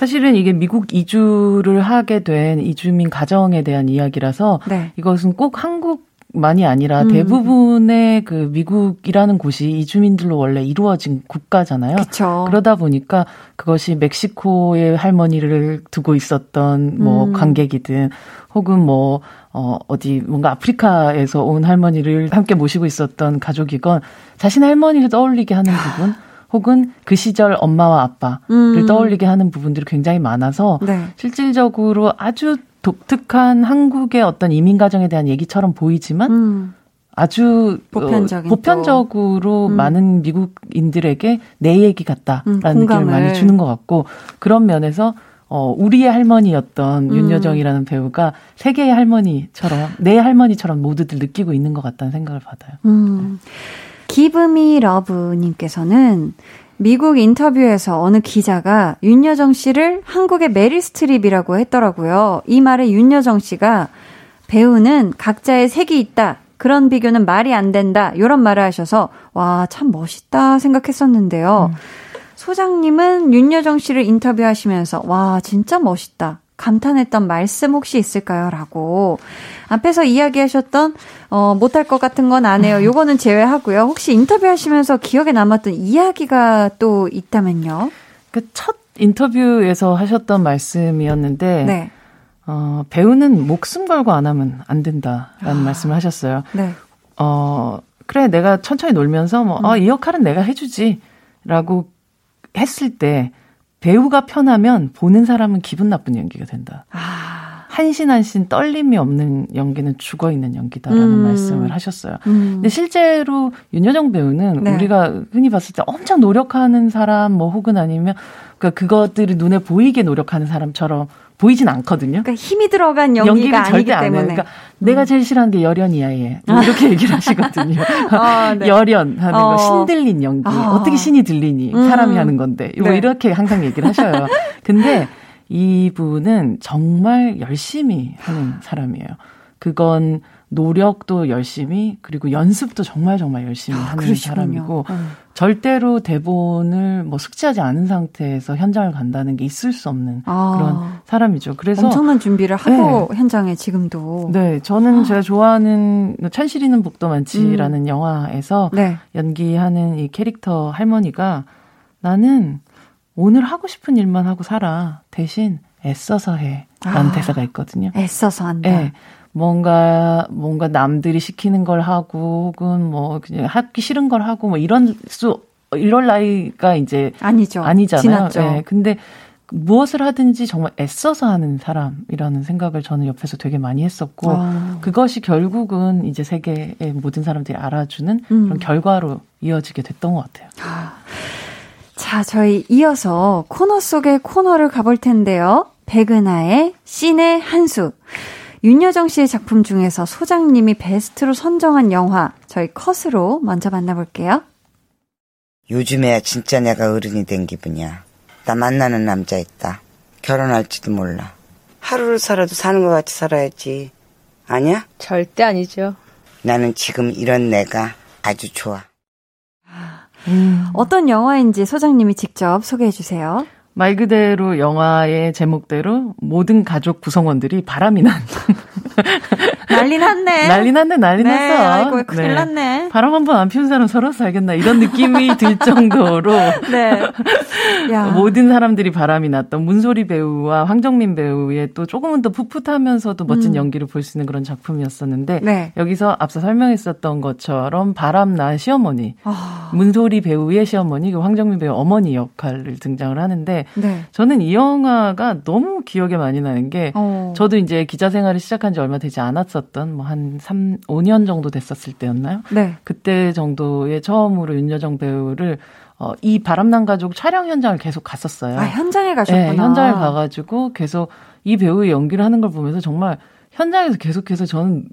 Speaker 5: 사실은 이게 미국 이주를 하게 된 이주민 가정에 대한 이야기라서 네. 이것은 꼭 한국 많이 아니라 음. 대부분의 그 미국이라는 곳이 이주민들로 원래 이루어진 국가잖아요.
Speaker 1: 그쵸.
Speaker 5: 그러다 보니까 그것이 멕시코의 할머니를 두고 있었던 뭐 음. 관객이든 혹은 뭐 어, 어디 뭔가 아프리카에서 온 할머니를 함께 모시고 있었던 가족이건 자신의 할머니를 떠올리게 하는 부분 혹은 그 시절 엄마와 아빠를 음. 떠올리게 하는 부분들이 굉장히 많아서 네. 실질적으로 아주 독특한 한국의 어떤 이민 가정에 대한 얘기처럼 보이지만 음. 아주 어, 보편적인 보편적으로 음. 많은 미국인들에게 내 얘기 같다라는 음, 느낌을 많이 주는 것 같고 그런 면에서 어 우리의 할머니였던 음. 윤여정이라는 배우가 세계의 할머니처럼 내 할머니처럼 모두들 느끼고 있는 것 같다는 생각을 받아요.
Speaker 1: 음. Give Me Love님께서는 미국 인터뷰에서 어느 기자가 윤여정 씨를 한국의 메릴 스트립이라고 했더라고요. 이 말에 윤여정 씨가 배우는 각자의 색이 있다. 그런 비교는 말이 안 된다. 이런 말을 하셔서 와, 참 멋있다 생각했었는데요. 음. 소장님은 윤여정 씨를 인터뷰하시면서 와, 진짜 멋있다. 감탄했던 말씀 혹시 있을까요? 라고. 앞에서 이야기하셨던, 어, 못할 것 같은 건 안 해요. 요거는 제외하고요. 혹시 인터뷰하시면서 기억에 남았던 이야기가 또 있다면요?
Speaker 5: 그 첫 인터뷰에서 하셨던 말씀이었는데, 네. 어, 배우는 목숨 걸고 안 하면 안 된다라는 아, 말씀을 하셨어요. 네. 어, 그래, 내가 천천히 놀면서 뭐, 음. 어, 이 역할은 내가 해주지. 라고 했을 때, 배우가 편하면 보는 사람은 기분 나쁜 연기가 된다. 아. 한신 한신 떨림이 없는 연기는 죽어 있는 연기다라는 음. 말씀을 하셨어요. 음. 근데 실제로 윤여정 배우는 네. 우리가 흔히 봤을 때 엄청 노력하는 사람 뭐 혹은 아니면 그러니까 그것들이 눈에 보이게 노력하는 사람처럼 보이진 않거든요.
Speaker 1: 그러니까 힘이 들어간 연기가 아니기 때문에. 그러니까
Speaker 5: 음. 내가 제일 싫어하는 게 열연이야 얘. 뭐 이렇게 얘기를 하시거든요. 아, 네. 열연하는 어. 거, 신들린 연기. 아. 어떻게 신이 들리니? 음. 사람이 하는 건데. 뭐 네. 이렇게 항상 얘기를 하셔요. 근데 이분은 정말 열심히 하는 사람이에요. 그건 노력도 열심히 그리고 연습도 정말 정말 열심히 아, 하는 그러시군요. 사람이고 음. 절대로 대본을 뭐 숙지하지 않은 상태에서 현장을 간다는 게 있을 수 없는 아. 그런 사람이죠. 그래서
Speaker 1: 엄청난 준비를 하고 네. 현장에 지금도
Speaker 5: 네 저는 아. 제가 좋아하는 천실이는 복도 많지라는 음. 영화에서 네. 연기하는 이 캐릭터 할머니가 나는 오늘 하고 싶은 일만 하고 살아 대신 애써서 해라는 아. 대사가 있거든요.
Speaker 1: 애써서 한다.
Speaker 5: 네. 뭔가 뭔가 남들이 시키는 걸 하고 혹은 뭐 그냥 하기 싫은 걸 하고 뭐 이런 수 이럴 나이가 이제
Speaker 1: 아니죠.
Speaker 5: 아니잖아요. 지났죠. 네. 근데 무엇을 하든지 정말 애써서 하는 사람이라는 생각을 저는 옆에서 되게 많이 했었고 아. 그것이 결국은 이제 세계의 모든 사람들이 알아주는 음. 그런 결과로 이어지게 됐던 것 같아요. 아.
Speaker 1: 자, 저희 이어서 코너 속의 코너를 가볼 텐데요. 백은하의 씬의 한수. 윤여정 씨의 작품 중에서 소장님이 베스트로 선정한 영화 저희 컷으로 먼저 만나볼게요.
Speaker 7: 요즘에야 진짜 내가 어른이 된 기분이야. 나 만나는 남자 있다. 결혼할지도 몰라. 하루를 살아도 사는 것 같이 살아야지. 아니야?
Speaker 8: 절대 아니죠.
Speaker 7: 나는 지금 이런 내가 아주 좋아.
Speaker 1: 음. 어떤 영화인지 소장님이 직접 소개해 주세요.
Speaker 5: 말 그대로 영화의 제목대로 모든 가족 구성원들이 바람이 난.
Speaker 1: 난리 났네.
Speaker 5: 난리 났네, 난리
Speaker 1: 네,
Speaker 5: 났어.
Speaker 1: 아이고, 큰일 네. 났네.
Speaker 5: 바람 한 번 안 피운 사람 서로 살겠나. 이런 느낌이 들 정도로. 네. 모든 사람들이 바람이 났던 문소리 배우와 황정민 배우의 또 조금은 더 풋풋하면서도 멋진 음. 연기를 볼 수 있는 그런 작품이었었는데. 네. 여기서 앞서 설명했었던 것처럼 바람 난 시어머니. 아. 문소리 배우의 시어머니, 그 황정민 배우 어머니 역할을 등장을 하는데. 네. 저는 이 영화가 너무 기억에 많이 나는 게. 어. 저도 이제 기자 생활을 시작한 지 얼마 되지 않았었 던 뭐 한 3, 5년 정도 됐었을 때였나요? 네. 그때 정도에 처음으로 윤여정 배우를 어, 이 바람난 가족 촬영 현장을 계속 갔었어요.
Speaker 1: 아, 현장에 가셨구나.
Speaker 5: 네, 현장에 가가지고 계속 이 배우의 연기를 하는 걸 보면서 정말 현장에서 계속해서 저는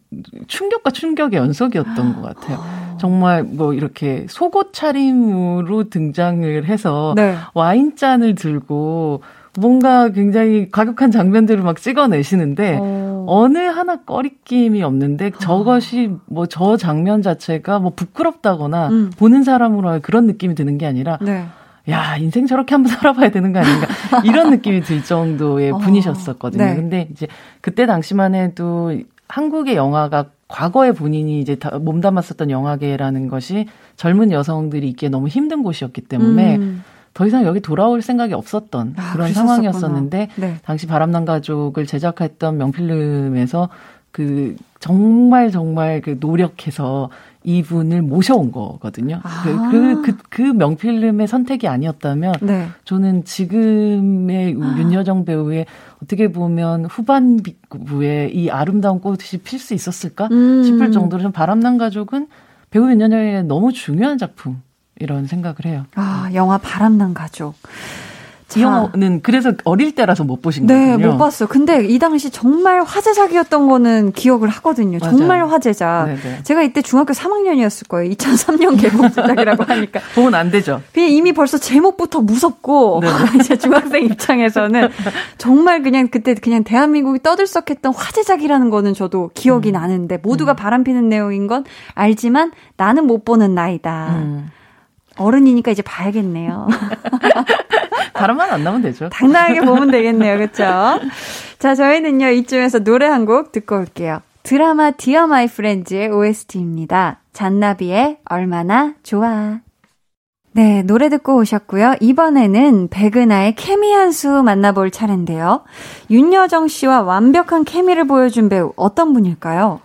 Speaker 5: 충격과 충격의 연속이었던 것 같아요. 정말 뭐 이렇게 속옷 차림으로 등장을 해서 네. 와인잔을 들고 뭔가 굉장히 과격한 장면들을 막 찍어내시는데 어. 어느 하나 꺼리낌이 없는데 저것이 뭐 저 장면 자체가 뭐 부끄럽다거나 음. 보는 사람으로 그런 느낌이 드는 게 아니라 네. 야 인생 저렇게 한번 살아봐야 되는 거 아닌가 이런 느낌이 들 정도의 어. 분이셨었거든요. 네. 근데 이제 그때 당시만 해도 한국의 영화가 과거에 본인이 이제 몸담았었던 영화계라는 것이 젊은 여성들이 있기에 너무 힘든 곳이었기 때문에 음. 더 이상 여기 돌아올 생각이 없었던 아, 그런 상황이었었는데 네. 당시 바람난 가족을 제작했던 명필름에서 그 정말 정말 그 노력해서 이분을 모셔온 거거든요. 아. 그, 그, 그, 그 명필름의 선택이 아니었다면 네. 저는 지금의 아. 윤여정 배우의 어떻게 보면 후반부에 이 아름다운 꽃이 필 수 있었을까 음. 싶을 정도로 좀 바람난 가족은 배우 윤여정의 너무 중요한 작품. 이런 생각을 해요.
Speaker 1: 아, 영화 바람난 가족.
Speaker 5: 이 영화는 그래서 어릴 때라서 못 보신 네,
Speaker 1: 거예요. 네, 못 봤어요. 근데 이 당시 정말 화제작이었던 거는 기억을 하거든요. 맞아요. 정말 화제작. 네네. 제가 이때 중학교 3학년이었을 거예요. 2003년 개봉작이라고 하니까.
Speaker 5: 보면 안 되죠.
Speaker 1: 이미 벌써 제목부터 무섭고 이제 중학생 입장에서는 정말 그냥 그때 그냥 대한민국이 떠들썩했던 화제작이라는 거는 저도 기억이 음. 나는데 모두가 음. 바람피는 내용인 건 알지만 나는 못 보는 나이다. 음. 어른이니까 이제 봐야겠네요.
Speaker 5: 바람만 안 나면 되죠.
Speaker 1: 당당하게 보면 되겠네요. 그렇죠? 자, 저희는요. 이쯤에서 노래 한 곡 듣고 올게요. 드라마 Dear My Friends의 OST입니다. 잔나비의 얼마나 좋아. 네, 노래 듣고 오셨고요. 이번에는 백은하의 케미 한 수 만나볼 차례인데요. 윤여정 씨와 완벽한 케미를 보여준 배우 어떤 분일까요?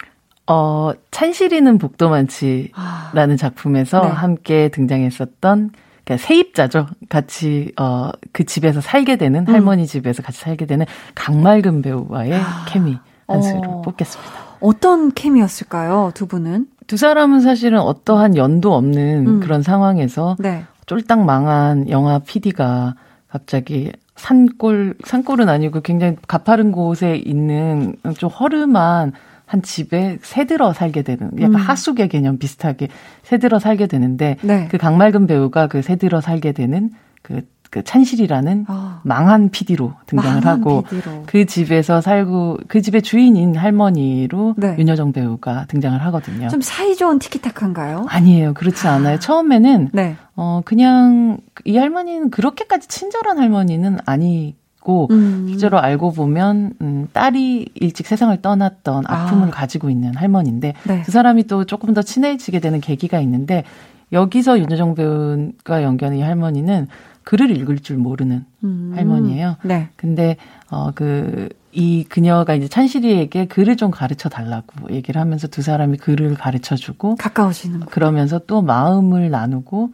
Speaker 5: 어, 찬실이는 복도 많지라는 아. 작품에서 네. 함께 등장했었던 그러니까 세입자죠. 같이 어 그 집에서 살게 되는 음. 할머니 집에서 같이 살게 되는 강말금 배우와의 아. 케미 한 수를 어. 뽑겠습니다.
Speaker 1: 어떤 케미였을까요? 두 분은?
Speaker 5: 두 사람은 사실은 어떠한 연도 없는 음. 그런 상황에서 네. 쫄딱 망한 영화 PD가 갑자기 산골 산골은 아니고 굉장히 가파른 곳에 있는 좀 허름한 한 집에 새들어 살게 되는 약간 음. 하숙의 개념 비슷하게 새들어 살게 되는데 네. 그 강말금 배우가 그 새들어 살게 되는 그, 그 찬실이라는 어. 망한 PD로 등장을 망한 하고 PD로. 그 집에서 살고 그 집의 주인인 할머니로 네. 윤여정 배우가 등장을 하거든요.
Speaker 1: 좀 사이 좋은 티키타카인가요?
Speaker 5: 아니에요. 그렇지 않아요. 처음에는 네. 어 그냥 이 할머니는 그렇게까지 친절한 할머니는 아니 있고 음. 실제로 알고 보면 음, 딸이 일찍 세상을 떠났던 아픔을 아. 가지고 있는 할머니인데 네. 그 사람이 또 조금 더 친해지게 되는 계기가 있는데 여기서 윤여정 배우가 연기하는 이 할머니는 글을 읽을 줄 모르는 음. 할머니예요. 네. 근데 어그 이 그녀가 이제 찬실이에게 글을 좀 가르쳐 달라고 얘기를 하면서 두 사람이 글을 가르쳐 주고
Speaker 1: 가까워지는
Speaker 5: 그러면서 또 마음을 나누고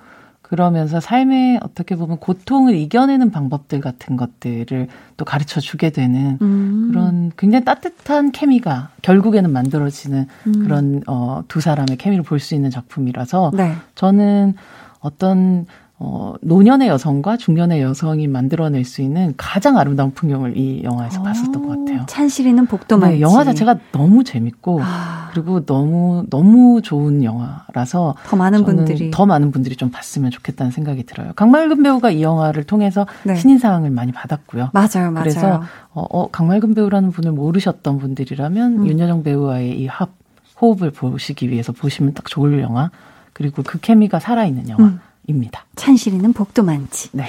Speaker 5: 그러면서 삶에 어떻게 보면 고통을 이겨내는 방법들 같은 것들을 또 가르쳐 주게 되는 음. 그런 굉장히 따뜻한 케미가 결국에는 만들어지는 음. 그런 어, 두 사람의 케미를 볼 수 있는 작품이라서 네. 저는 어떤 어, 노년의 여성과 중년의 여성이 만들어낼 수 있는 가장 아름다운 풍경을 이 영화에서 오, 봤었던 것 같아요.
Speaker 1: 찬실이는 복도 많지.
Speaker 5: 네, 영화 자체가 너무 재밌고 아. 그리고 너무 너무 좋은 영화라서
Speaker 1: 더 많은 분들이
Speaker 5: 더 많은 분들이 좀 봤으면 좋겠다는 생각이 들어요. 강말금 배우가 이 영화를 통해서 네. 신인상을 많이 받았고요.
Speaker 1: 맞아요, 맞아요.
Speaker 5: 그래서 어, 어 강말금 배우라는 분을 모르셨던 분들이라면 음. 윤여정 배우와의 이 합 호흡을 보시기 위해서 보시면 딱 좋을 영화 그리고 그 케미가 살아있는 영화. 음. 입니다.
Speaker 1: 찬실이는 복도 많지. 네.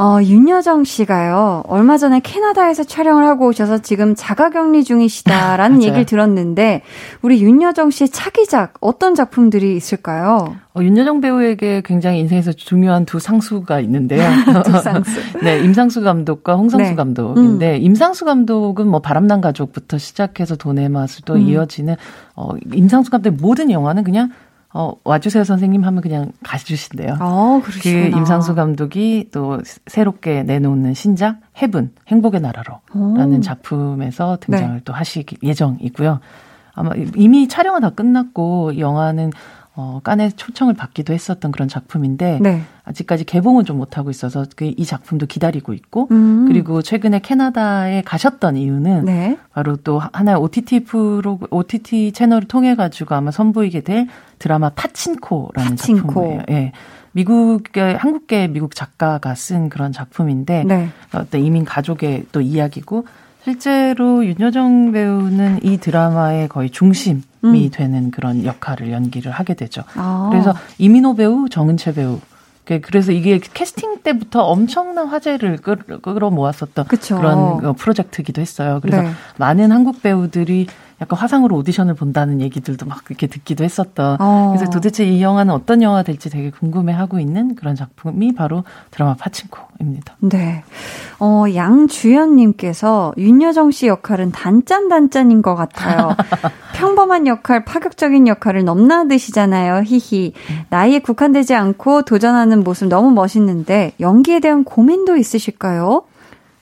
Speaker 1: 어, 윤여정 씨가요, 얼마 전에 캐나다에서 촬영을 하고 오셔서 지금 자가 격리 중이시다라는 얘기를 들었는데, 우리 윤여정 씨의 차기작, 어떤 작품들이 있을까요?
Speaker 5: 어, 윤여정 배우에게 굉장히 인생에서 중요한 두 상수가 있는데요.
Speaker 1: 두 상수.
Speaker 5: 네, 임상수 감독과 홍성수 네. 감독인데, 음. 임상수 감독은 뭐 바람난 가족부터 시작해서 돈의 맛을 또 음. 이어지는, 어, 임상수 감독의 모든 영화는 그냥 어, 와주세요 선생님 하면 그냥 가주신대요.
Speaker 1: 어, 그
Speaker 5: 임상수 감독이 또 새롭게 내놓는 신작 해븐 행복의 나라로라는 작품에서 등장을 네. 또 하실 예정이고요. 아마 이미 촬영은 다 끝났고 영화는 어, 깐에 초청을 받기도 했었던 그런 작품인데 네. 아직까지 개봉은 좀 못하고 있어서 그 이 작품도 기다리고 있고 음. 그리고 최근에 캐나다에 가셨던 이유는 네. 바로 또 하나의 OTT 프로 OTT 채널을 통해 가지고 아마 선보이게 될 드라마 파친코라는 파친코. 작품이에요. 예. 미국의 한국계 미국 작가가 쓴 그런 작품인데 네. 어떤 이민 가족의 또 이야기고 실제로 윤여정 배우는 이 드라마의 거의 중심이 음. 되는 그런 역할을 연기를 하게 되죠. 아. 그래서 이민호 배우, 정은채 배우 그래서 이게 캐스팅 때부터 엄청난 화제를 끌어 모았었던 그쵸. 그런 어, 프로젝트이기도 했어요. 그래서 네. 많은 한국 배우들이 약간 화상으로 오디션을 본다는 얘기들도 막 이렇게 듣기도 했었던. 어. 그래서 도대체 이 영화는 어떤 영화 될지 되게 궁금해하고 있는 그런 작품이 바로 드라마 파친코입니다.
Speaker 1: 네. 어, 양주연님께서 윤여정 씨 역할은 단짠단짠인 것 같아요. 평범한 역할, 파격적인 역할을 넘나드시잖아요. 히히. 나이에 국한되지 않고 도전하는 모습 너무 멋있는데 연기에 대한 고민도 있으실까요?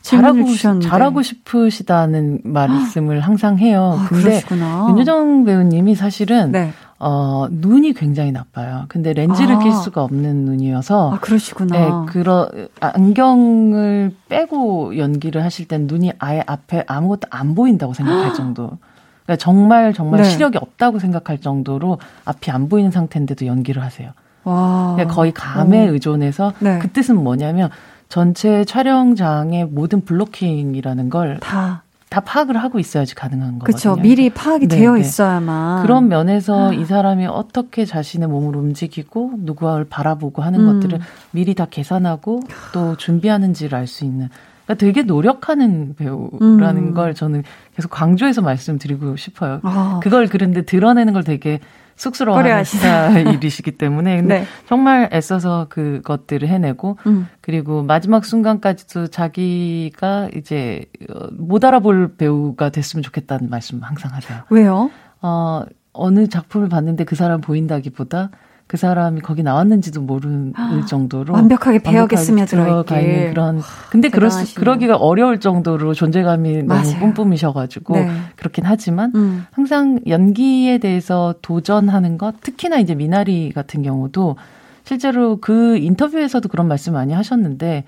Speaker 5: 잘하고 주셨는데. 잘하고 싶으시다는 말씀을 항상 해요. 아, 근데 그러시구나. 윤여정 배우님이 사실은 네. 어, 눈이 굉장히 나빠요. 근데 렌즈를 아. 낄 수가 없는 눈이어서.
Speaker 1: 아, 그러시구나.
Speaker 5: 네, 그러, 안경을 빼고 연기를 하실 땐 눈이 아예 앞에 아무것도 안 보인다고 생각할 정도. 그러니까 정말, 정말 네. 시력이 없다고 생각할 정도로 앞이 안 보이는 상태인데도 연기를 하세요. 와. 그러니까 거의 감에 오. 의존해서 네. 그 뜻은 뭐냐면 전체 촬영장의 모든 블로킹이라는 걸 다. 다 파악을 하고 있어야지 가능한 거거든요.
Speaker 1: 그렇죠. 미리 파악이 네, 되어 네. 있어야만.
Speaker 5: 그런 면에서 아. 이 사람이 어떻게 자신의 몸을 움직이고 누구를 바라보고 하는 음. 것들을 미리 다 계산하고 또 준비하는지를 알 수 있는. 그러니까 되게 노력하는 배우라는 음. 걸 저는 계속 강조해서 말씀드리고 싶어요. 아. 그걸 그런데 드러내는 걸 되게 쑥스러워하는 스타일이시기 때문에 근데 네. 정말 애써서 그것들을 해내고 음. 그리고 마지막 순간까지도 자기가 이제 어, 못 알아볼 배우가 됐으면 좋겠다는 말씀 항상 하세요.
Speaker 1: 왜요?
Speaker 5: 어 어느 작품을 봤는데 그 사람 보인다기보다 그 사람이 거기 나왔는지도 모를 아, 정도로
Speaker 1: 완벽하게 배역에 스며들어 있는
Speaker 5: 그런 근데 그럴 수, 그러기가 어려울 정도로 존재감이 맞아요. 너무 뿜뿜이셔가지고 네. 그렇긴 하지만 음. 항상 연기에 대해서 도전하는 것 특히나 이제 미나리 같은 경우도 실제로 그 인터뷰에서도 그런 말씀 많이 하셨는데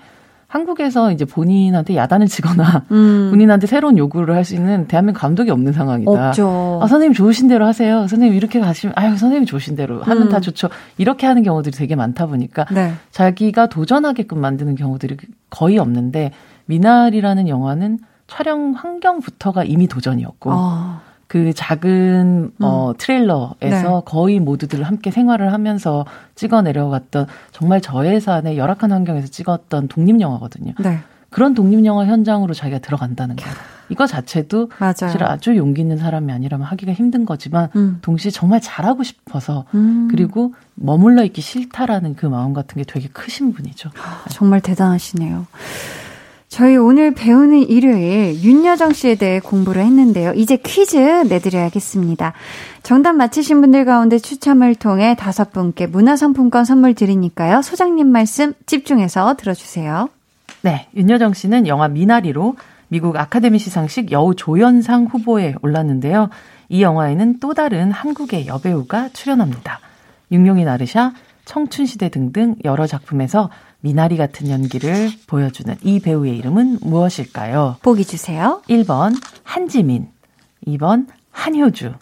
Speaker 5: 한국에서 이제 본인한테 야단을 치거나 음. 본인한테 새로운 요구를 할 수 있는 대한민국 감독이 없는 상황이다.
Speaker 1: 없죠.
Speaker 5: 아, 선생님 좋으신 대로 하세요. 선생님 이렇게 가시면 아유 선생님 좋으신 대로 하면 음. 다 좋죠. 이렇게 하는 경우들이 되게 많다 보니까 네. 자기가 도전하게끔 만드는 경우들이 거의 없는데 미나리라는 영화는 촬영 환경부터가 이미 도전이었고 어. 그 작은 음. 어 트레일러에서 네. 거의 모두들 함께 생활을 하면서 찍어 내려갔던 정말 저예산의 열악한 환경에서 찍었던 독립 영화거든요. 네. 그런 독립 영화 현장으로 자기가 들어간다는 거. 이거 자체도 맞아요. 사실 아주 용기 있는 사람이 아니라면 하기가 힘든 거지만 음. 동시에 정말 잘하고 싶어서 음. 그리고 머물러 있기 싫다라는 그 마음 같은 게 되게 크신 분이죠.
Speaker 1: 정말 대단하시네요. 저희 오늘 배우는 일요일 윤여정 씨에 대해 공부를 했는데요. 이제 퀴즈 내드려야겠습니다. 정답 맞히신 분들 가운데 추첨을 통해 다섯 분께 문화상품권 선물 드리니까요. 소장님 말씀 집중해서 들어주세요.
Speaker 5: 네, 윤여정 씨는 영화 미나리로 미국 아카데미 시상식 여우 조연상 후보에 올랐는데요. 이 영화에는 또 다른 한국의 여배우가 출연합니다. 육룡이 나르샤, 청춘시대 등등 여러 작품에서 미나리 같은 연기를 보여주는 이 배우의 이름은 무엇일까요?
Speaker 1: 보기 주세요.
Speaker 5: 1번 한지민, 2번 한효주,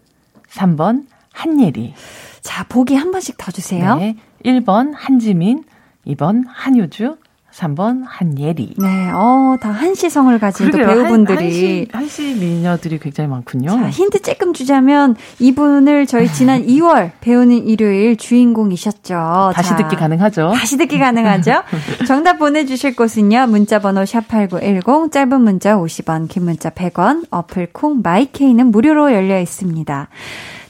Speaker 5: 3번 한예리.
Speaker 1: 자, 보기 한 번씩 더 주세요.
Speaker 5: 네. 1번 한지민, 2번 한효주, 3번 한예리.
Speaker 1: 네, 어, 다 한시성을 가진 또 배우분들이.
Speaker 5: 한, 시, 한시 미녀들이 굉장히 많군요.
Speaker 1: 자, 힌트 조금 주자면 이분을 저희 지난 2월 배우는 일요일 주인공이셨죠.
Speaker 5: 다시 자, 듣기 가능하죠.
Speaker 1: 다시 듣기 가능하죠. 정답 보내주실 곳은요. 문자번호 샵8910, 짧은 문자 50원, 긴 문자 100원, 어플 콩 마이케이는 무료로 열려 있습니다.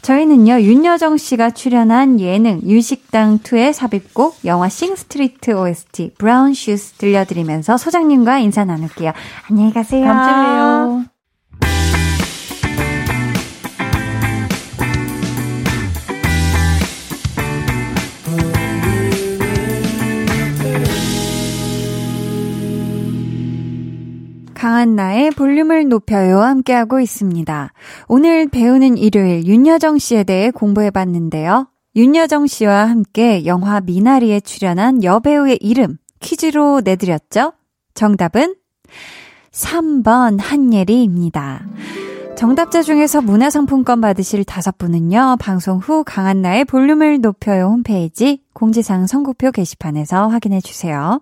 Speaker 1: 저희는요, 윤여정 씨가 출연한 예능 윤식당2의 삽입곡 영화 Sing Street OST Brown Shoes 들려드리면서 소장님과 인사 나눌게요. 안녕히 가세요.
Speaker 5: 다음 주에 봬요.
Speaker 1: 강한나의 볼륨을 높여요 함께하고 있습니다. 오늘 배우는 일요일 윤여정 씨에 대해 공부해 봤는데요. 윤여정 씨와 함께 영화 미나리에 출연한 여배우의 이름 퀴즈로 내드렸죠? 정답은 3번 한예리입니다. 정답자 중에서 문화상품권 받으실 다섯 분은요, 방송 후 강한나의 볼륨을 높여요 홈페이지 공지사항 선곡표 게시판에서 확인해 주세요.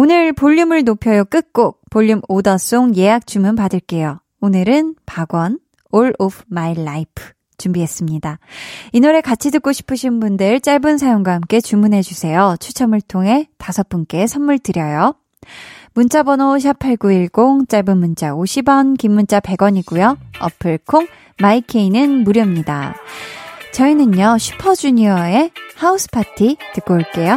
Speaker 1: 오늘 볼륨을 높여요 끝곡 볼륨 오더송 예약 주문 받을게요. 오늘은 박원 All of My Life 준비했습니다. 이 노래 같이 듣고 싶으신 분들 짧은 사연과 함께 주문해 주세요. 추첨을 통해 다섯 분께 선물 드려요. 문자 번호 샵8910 짧은 문자 50원, 긴 문자 100원이고요. 어플 콩 마이케이는 무료입니다. 저희는요. 슈퍼주니어의 하우스 파티 듣고 올게요.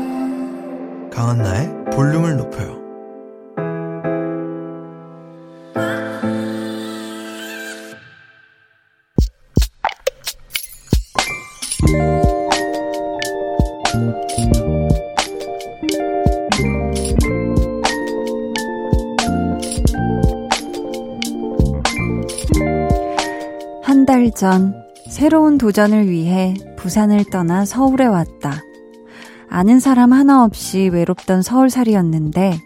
Speaker 1: 강한나의 볼륨을 높여요 전 새로운 도전을 위해 부산을 떠나 서울에 왔다. 아는 사람 하나 없이 외롭던 서울살이였는데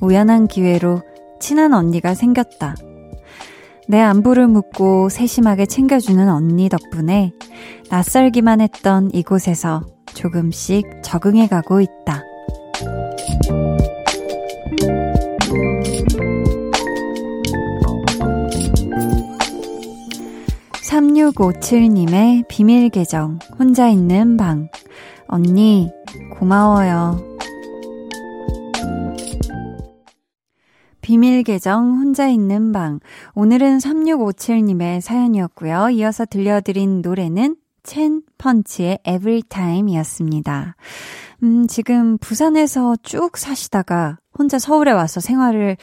Speaker 1: 우연한 기회로 친한 언니가 생겼다. 내 안부를 묻고 세심하게 챙겨주는 언니 덕분에 낯설기만 했던 이곳에서 조금씩 적응해 가고 있다. 3657님의 비밀 계정, 혼자 있는 방. 언니, 고마워요. 비밀 계정, 혼자 있는 방. 오늘은 3657님의 사연이었고요. 이어서 들려드린 노래는 첸 펀치의 Everytime 이었습니다. 음, 지금 부산에서 쭉 사시다가 혼자 서울에 와서 생활을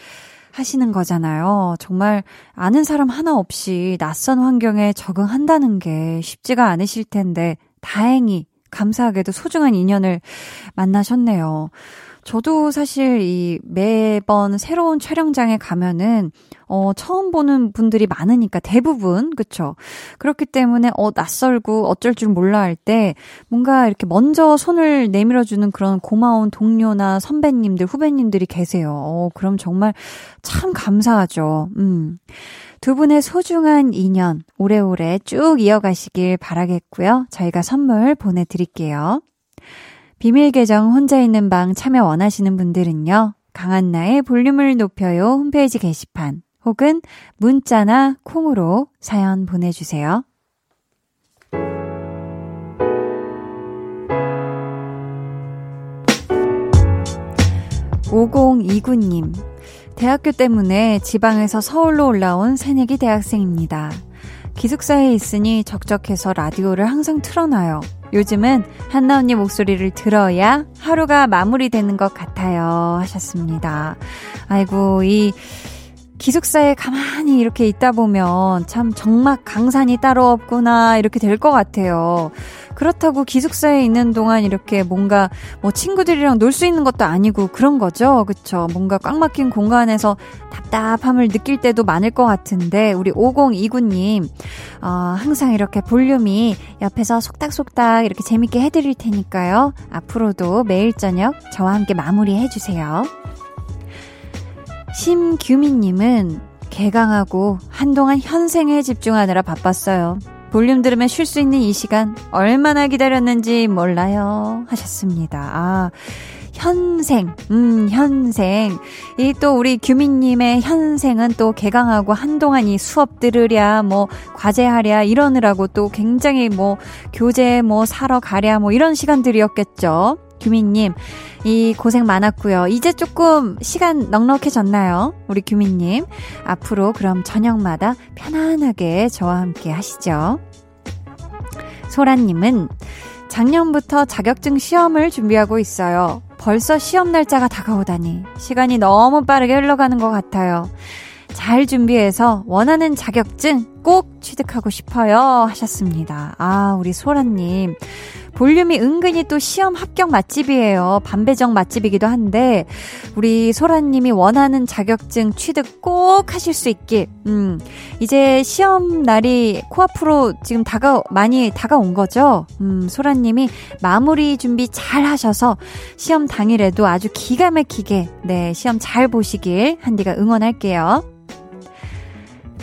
Speaker 1: 하시는 거잖아요. 정말 아는 사람 하나 없이 낯선 환경에 적응한다는 게 쉽지가 않으실 텐데 다행히 감사하게도 소중한 인연을 만나셨네요. 저도 사실 이 매번 새로운 촬영장에 가면은 어 처음 보는 분들이 많으니까 대부분 그쵸 그렇기 때문에 어 낯설고 어쩔 줄 몰라 할 때 뭔가 이렇게 먼저 손을 내밀어 주는 그런 고마운 동료나 선배님들 후배님들이 계세요. 어 그럼 정말 참 감사하죠. 음. 두 분의 소중한 인연 오래오래 쭉 이어가시길 바라겠고요. 저희가 선물 보내드릴게요. 비밀 계정 혼자 있는 방 참여 원하시는 분들은요. 강한나의 볼륨을 높여요 홈페이지 게시판 혹은 문자나 콩으로 사연 보내주세요. 5029님, 대학교 때문에 지방에서 서울로 올라온 새내기 대학생입니다. 기숙사에 있으니 적적해서 라디오를 항상 틀어놔요. 요즘은 한나 언니 목소리를 들어야 하루가 마무리되는 것 같아요. 하셨습니다. 아이고, 이 기숙사에 가만히 이렇게 있다 보면 참 정막 강산이 따로 없구나 이렇게 될 것 같아요. 그렇다고 기숙사에 있는 동안 이렇게 뭔가 뭐 친구들이랑 놀 수 있는 것도 아니고 그런 거죠. 그쵸? 뭔가 꽉 막힌 공간에서 답답함을 느낄 때도 많을 것 같은데 우리 5029님 어, 항상 이렇게 볼륨이 옆에서 속닥속닥 이렇게 재밌게 해드릴 테니까요. 앞으로도 매일 저녁 저와 함께 마무리해 주세요. 심규민님은 개강하고 한동안 현생에 집중하느라 바빴어요. 볼륨 들으면 쉴 수 있는 이 시간 얼마나 기다렸는지 몰라요. 하셨습니다. 아, 현생, 음, 현생. 이 또 우리 규민님의 현생은 또 개강하고 한동안 이 수업 들으랴, 뭐, 과제하랴, 이러느라고 또 굉장히 뭐, 교재 뭐, 사러 가랴, 뭐, 이런 시간들이었겠죠. 규민님, 이 고생 많았고요. 이제 조금 시간 넉넉해졌나요? 우리 규민님. 앞으로 그럼 저녁마다 편안하게 저와 함께 하시죠. 소라님은 작년부터 자격증 시험을 준비하고 있어요. 벌써 시험 날짜가 다가오다니 시간이 너무 빠르게 흘러가는 것 같아요. 잘 준비해서 원하는 자격증 꼭 취득하고 싶어요 하셨습니다. 아, 우리 소라님. 볼륨이 은근히 또 시험 합격 맛집이에요. 반배정 맛집이기도 한데, 우리 소라님이 원하는 자격증 취득 꼭 하실 수 있길, 음, 이제 시험 날이 코앞으로 지금 다가, 많이 다가온 거죠? 음, 소라님이 마무리 준비 잘 하셔서 시험 당일에도 아주 기가 막히게, 네, 시험 잘 보시길 한디가 응원할게요.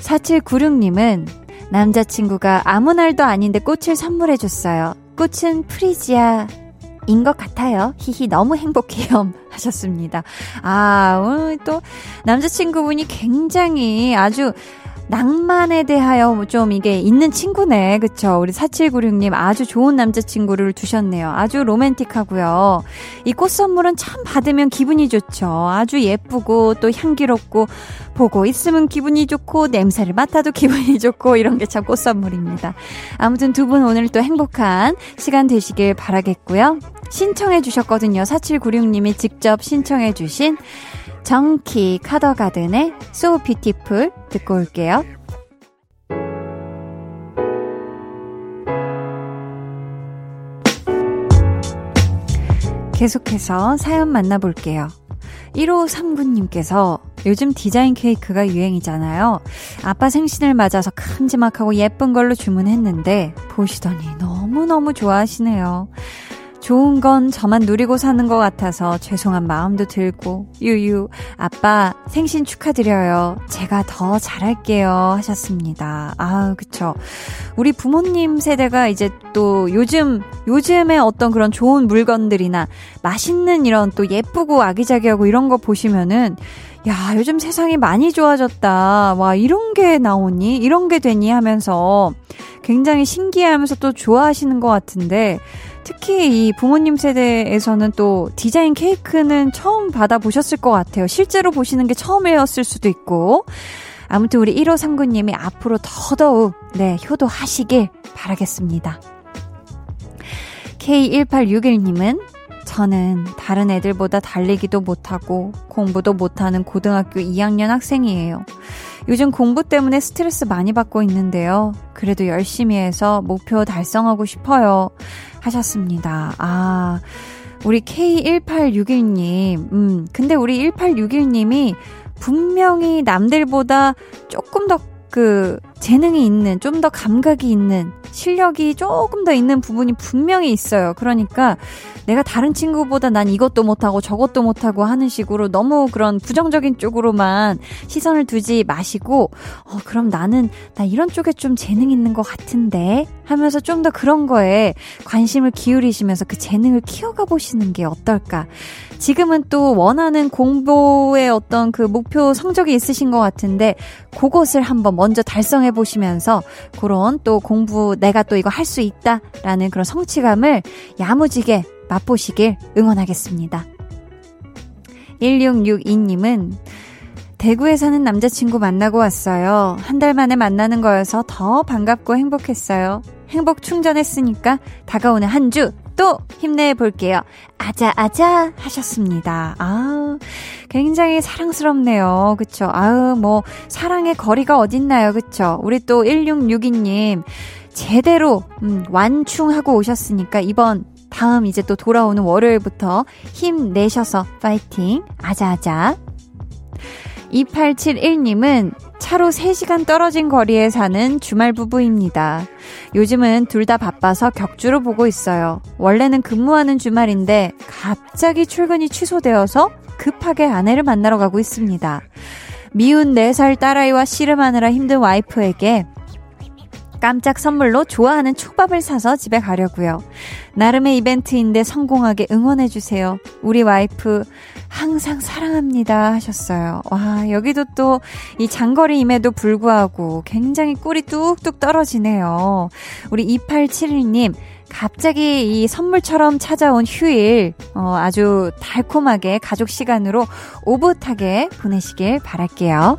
Speaker 1: 4796님은 남자친구가 아무 날도 아닌데 꽃을 선물해줬어요. 꽃은 프리지아. 인 것 같아요. 히히, 너무 행복해요. 하셨습니다. 아, 오늘 또, 남자친구분이 굉장히 아주 낭만에 대하여 뭐좀 이게 있는 친구네. 그쵸? 우리 4796님 아주 좋은 남자친구를 두셨네요. 아주 로맨틱하고요. 이 꽃 선물은 참 받으면 기분이 좋죠. 아주 예쁘고 또 향기롭고 보고 있으면 기분이 좋고 냄새를 맡아도 기분이 좋고 이런 게 참 꽃 선물입니다. 아무튼 두 분 오늘 또 행복한 시간 되시길 바라겠고요. 신청해 주셨거든요. 4796님이 직접 신청해 주신 정키 카더가든의 So Beautiful 듣고 올게요. 계속해서 사연 만나볼게요. 1539님께서 요즘 디자인 케이크가 유행이잖아요. 아빠 생신을 맞아서 큼지막하고 예쁜 걸로 주문했는데 보시더니 너무너무 좋아하시네요. 좋은 건 저만 누리고 사는 것 같아서 죄송한 마음도 들고, 유유, 아빠 생신 축하드려요. 제가 더 잘할게요. 하셨습니다. 아, 그쵸. 우리 부모님 세대가 이제 또 요즘, 요즘에 어떤 그런 좋은 물건들이나 맛있는 이런 또 예쁘고 아기자기하고 이런 거 보시면은 야, 요즘 세상이 많이 좋아졌다. 와, 이런 게 나오니? 이런 게 되니? 하면서 굉장히 신기해 하면서 또 좋아하시는 것 같은데, 특히 이 부모님 세대에서는 또 디자인 케이크는 처음 받아보셨을 것 같아요. 실제로 보시는 게 처음이었을 수도 있고. 아무튼 우리 1539님이 앞으로 더더욱, 네, 효도하시길 바라겠습니다. K1861님은 저는 다른 애들보다 달리기도 못하고 공부도 못하는 고등학교 2학년 학생이에요. 요즘 공부 때문에 스트레스 많이 받고 있는데요. 그래도 열심히 해서 목표 달성하고 싶어요. 하셨습니다. 아, 우리 K1861님, 음, 근데 우리 1861님이 분명히 남들보다 조금 더 그 재능이 있는, 좀 더 감각이 있는, 실력이 조금 더 있는 부분이 분명히 있어요. 그러니까 내가 다른 친구보다 난 이것도 못하고 저것도 못하고 하는 식으로 너무 그런 부정적인 쪽으로만 시선을 두지 마시고, 어, 그럼 나는, 나 이런 쪽에 좀 재능 있는 것 같은데? 하면서 좀 더 그런 거에 관심을 기울이시면서 그 재능을 키워가 보시는 게 어떨까. 지금은 또 원하는 공부의 어떤 그 목표 성적이 있으신 것 같은데, 그것을 한번 먼저 달성해 보시면서 그런 또 공부 내가 또 이거 할 수 있다라는 그런 성취감을 야무지게 맛보시길 응원하겠습니다. 1662님은 대구에 사는 남자친구 만나고 왔어요. 한 달 만에 만나는 거여서 더 반갑고 행복했어요. 행복 충전했으니까 다가오는 한 주 또 힘내 볼게요. 아자, 아자 하셨습니다. 아 굉장히 사랑스럽네요. 그쵸? 아우, 뭐, 사랑의 거리가 어딨나요? 그쵸? 우리 또 1662님, 제대로, 음, 완충하고 오셨으니까 이번 다음 이제 또 돌아오는 월요일부터 힘내셔서 파이팅. 아자아자. 2871님은 차로 3시간 떨어진 거리에 사는 주말 부부입니다. 요즘은 둘 다 바빠서 격주로 보고 있어요. 원래는 근무하는 주말인데 갑자기 출근이 취소되어서 급하게 아내를 만나러 가고 있습니다. 미운 4살 딸아이와 씨름하느라 힘든 와이프에게 깜짝 선물로 좋아하는 초밥을 사서 집에 가려고요. 나름의 이벤트인데 성공하게 응원해주세요. 우리 와이프 항상 사랑합니다 하셨어요. 와, 여기도 또 이 장거리임에도 불구하고 굉장히 꿀이 뚝뚝 떨어지네요. 우리 2871님, 갑자기 이 선물처럼 찾아온 휴일, 어, 아주 달콤하게 가족 시간으로 오붓하게 보내시길 바랄게요.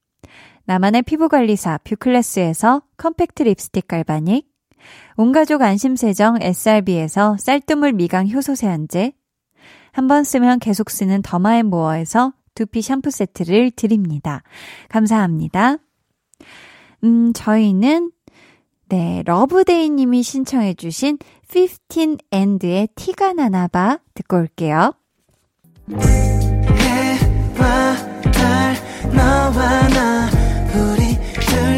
Speaker 1: 나만의 피부관리사 뷰클래스에서 컴팩트 립스틱 갈바닉, 온가족 안심세정 SRB에서 쌀뜨물 미강 효소 세안제, 한 번 쓰면 계속 쓰는 더마앤모어에서 두피 샴푸 세트를 드립니다. 감사합니다. 음, 저희는 네, 러브데이 님이 신청해 주신 15 and의 티가 나나봐 듣고 올게요. 해와 달 너와 나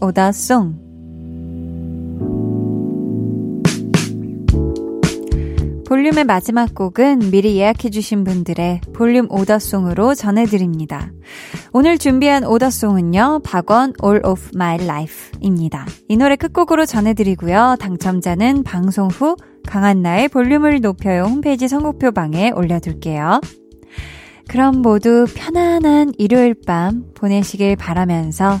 Speaker 8: 오다송. 볼륨의 마지막 곡은 미리 예약해주신 분들의 볼륨 오더송으로 전해드립니다. 오늘 준비한 오더송은요, 박원 All of My Life입니다. 이 노래 끝곡으로 전해드리고요. 당첨자는 방송 후 강한나의 볼륨을 높여요 홈페이지 선곡표 방에 올려둘게요. 그럼 모두 편안한 일요일 밤 보내시길 바라면서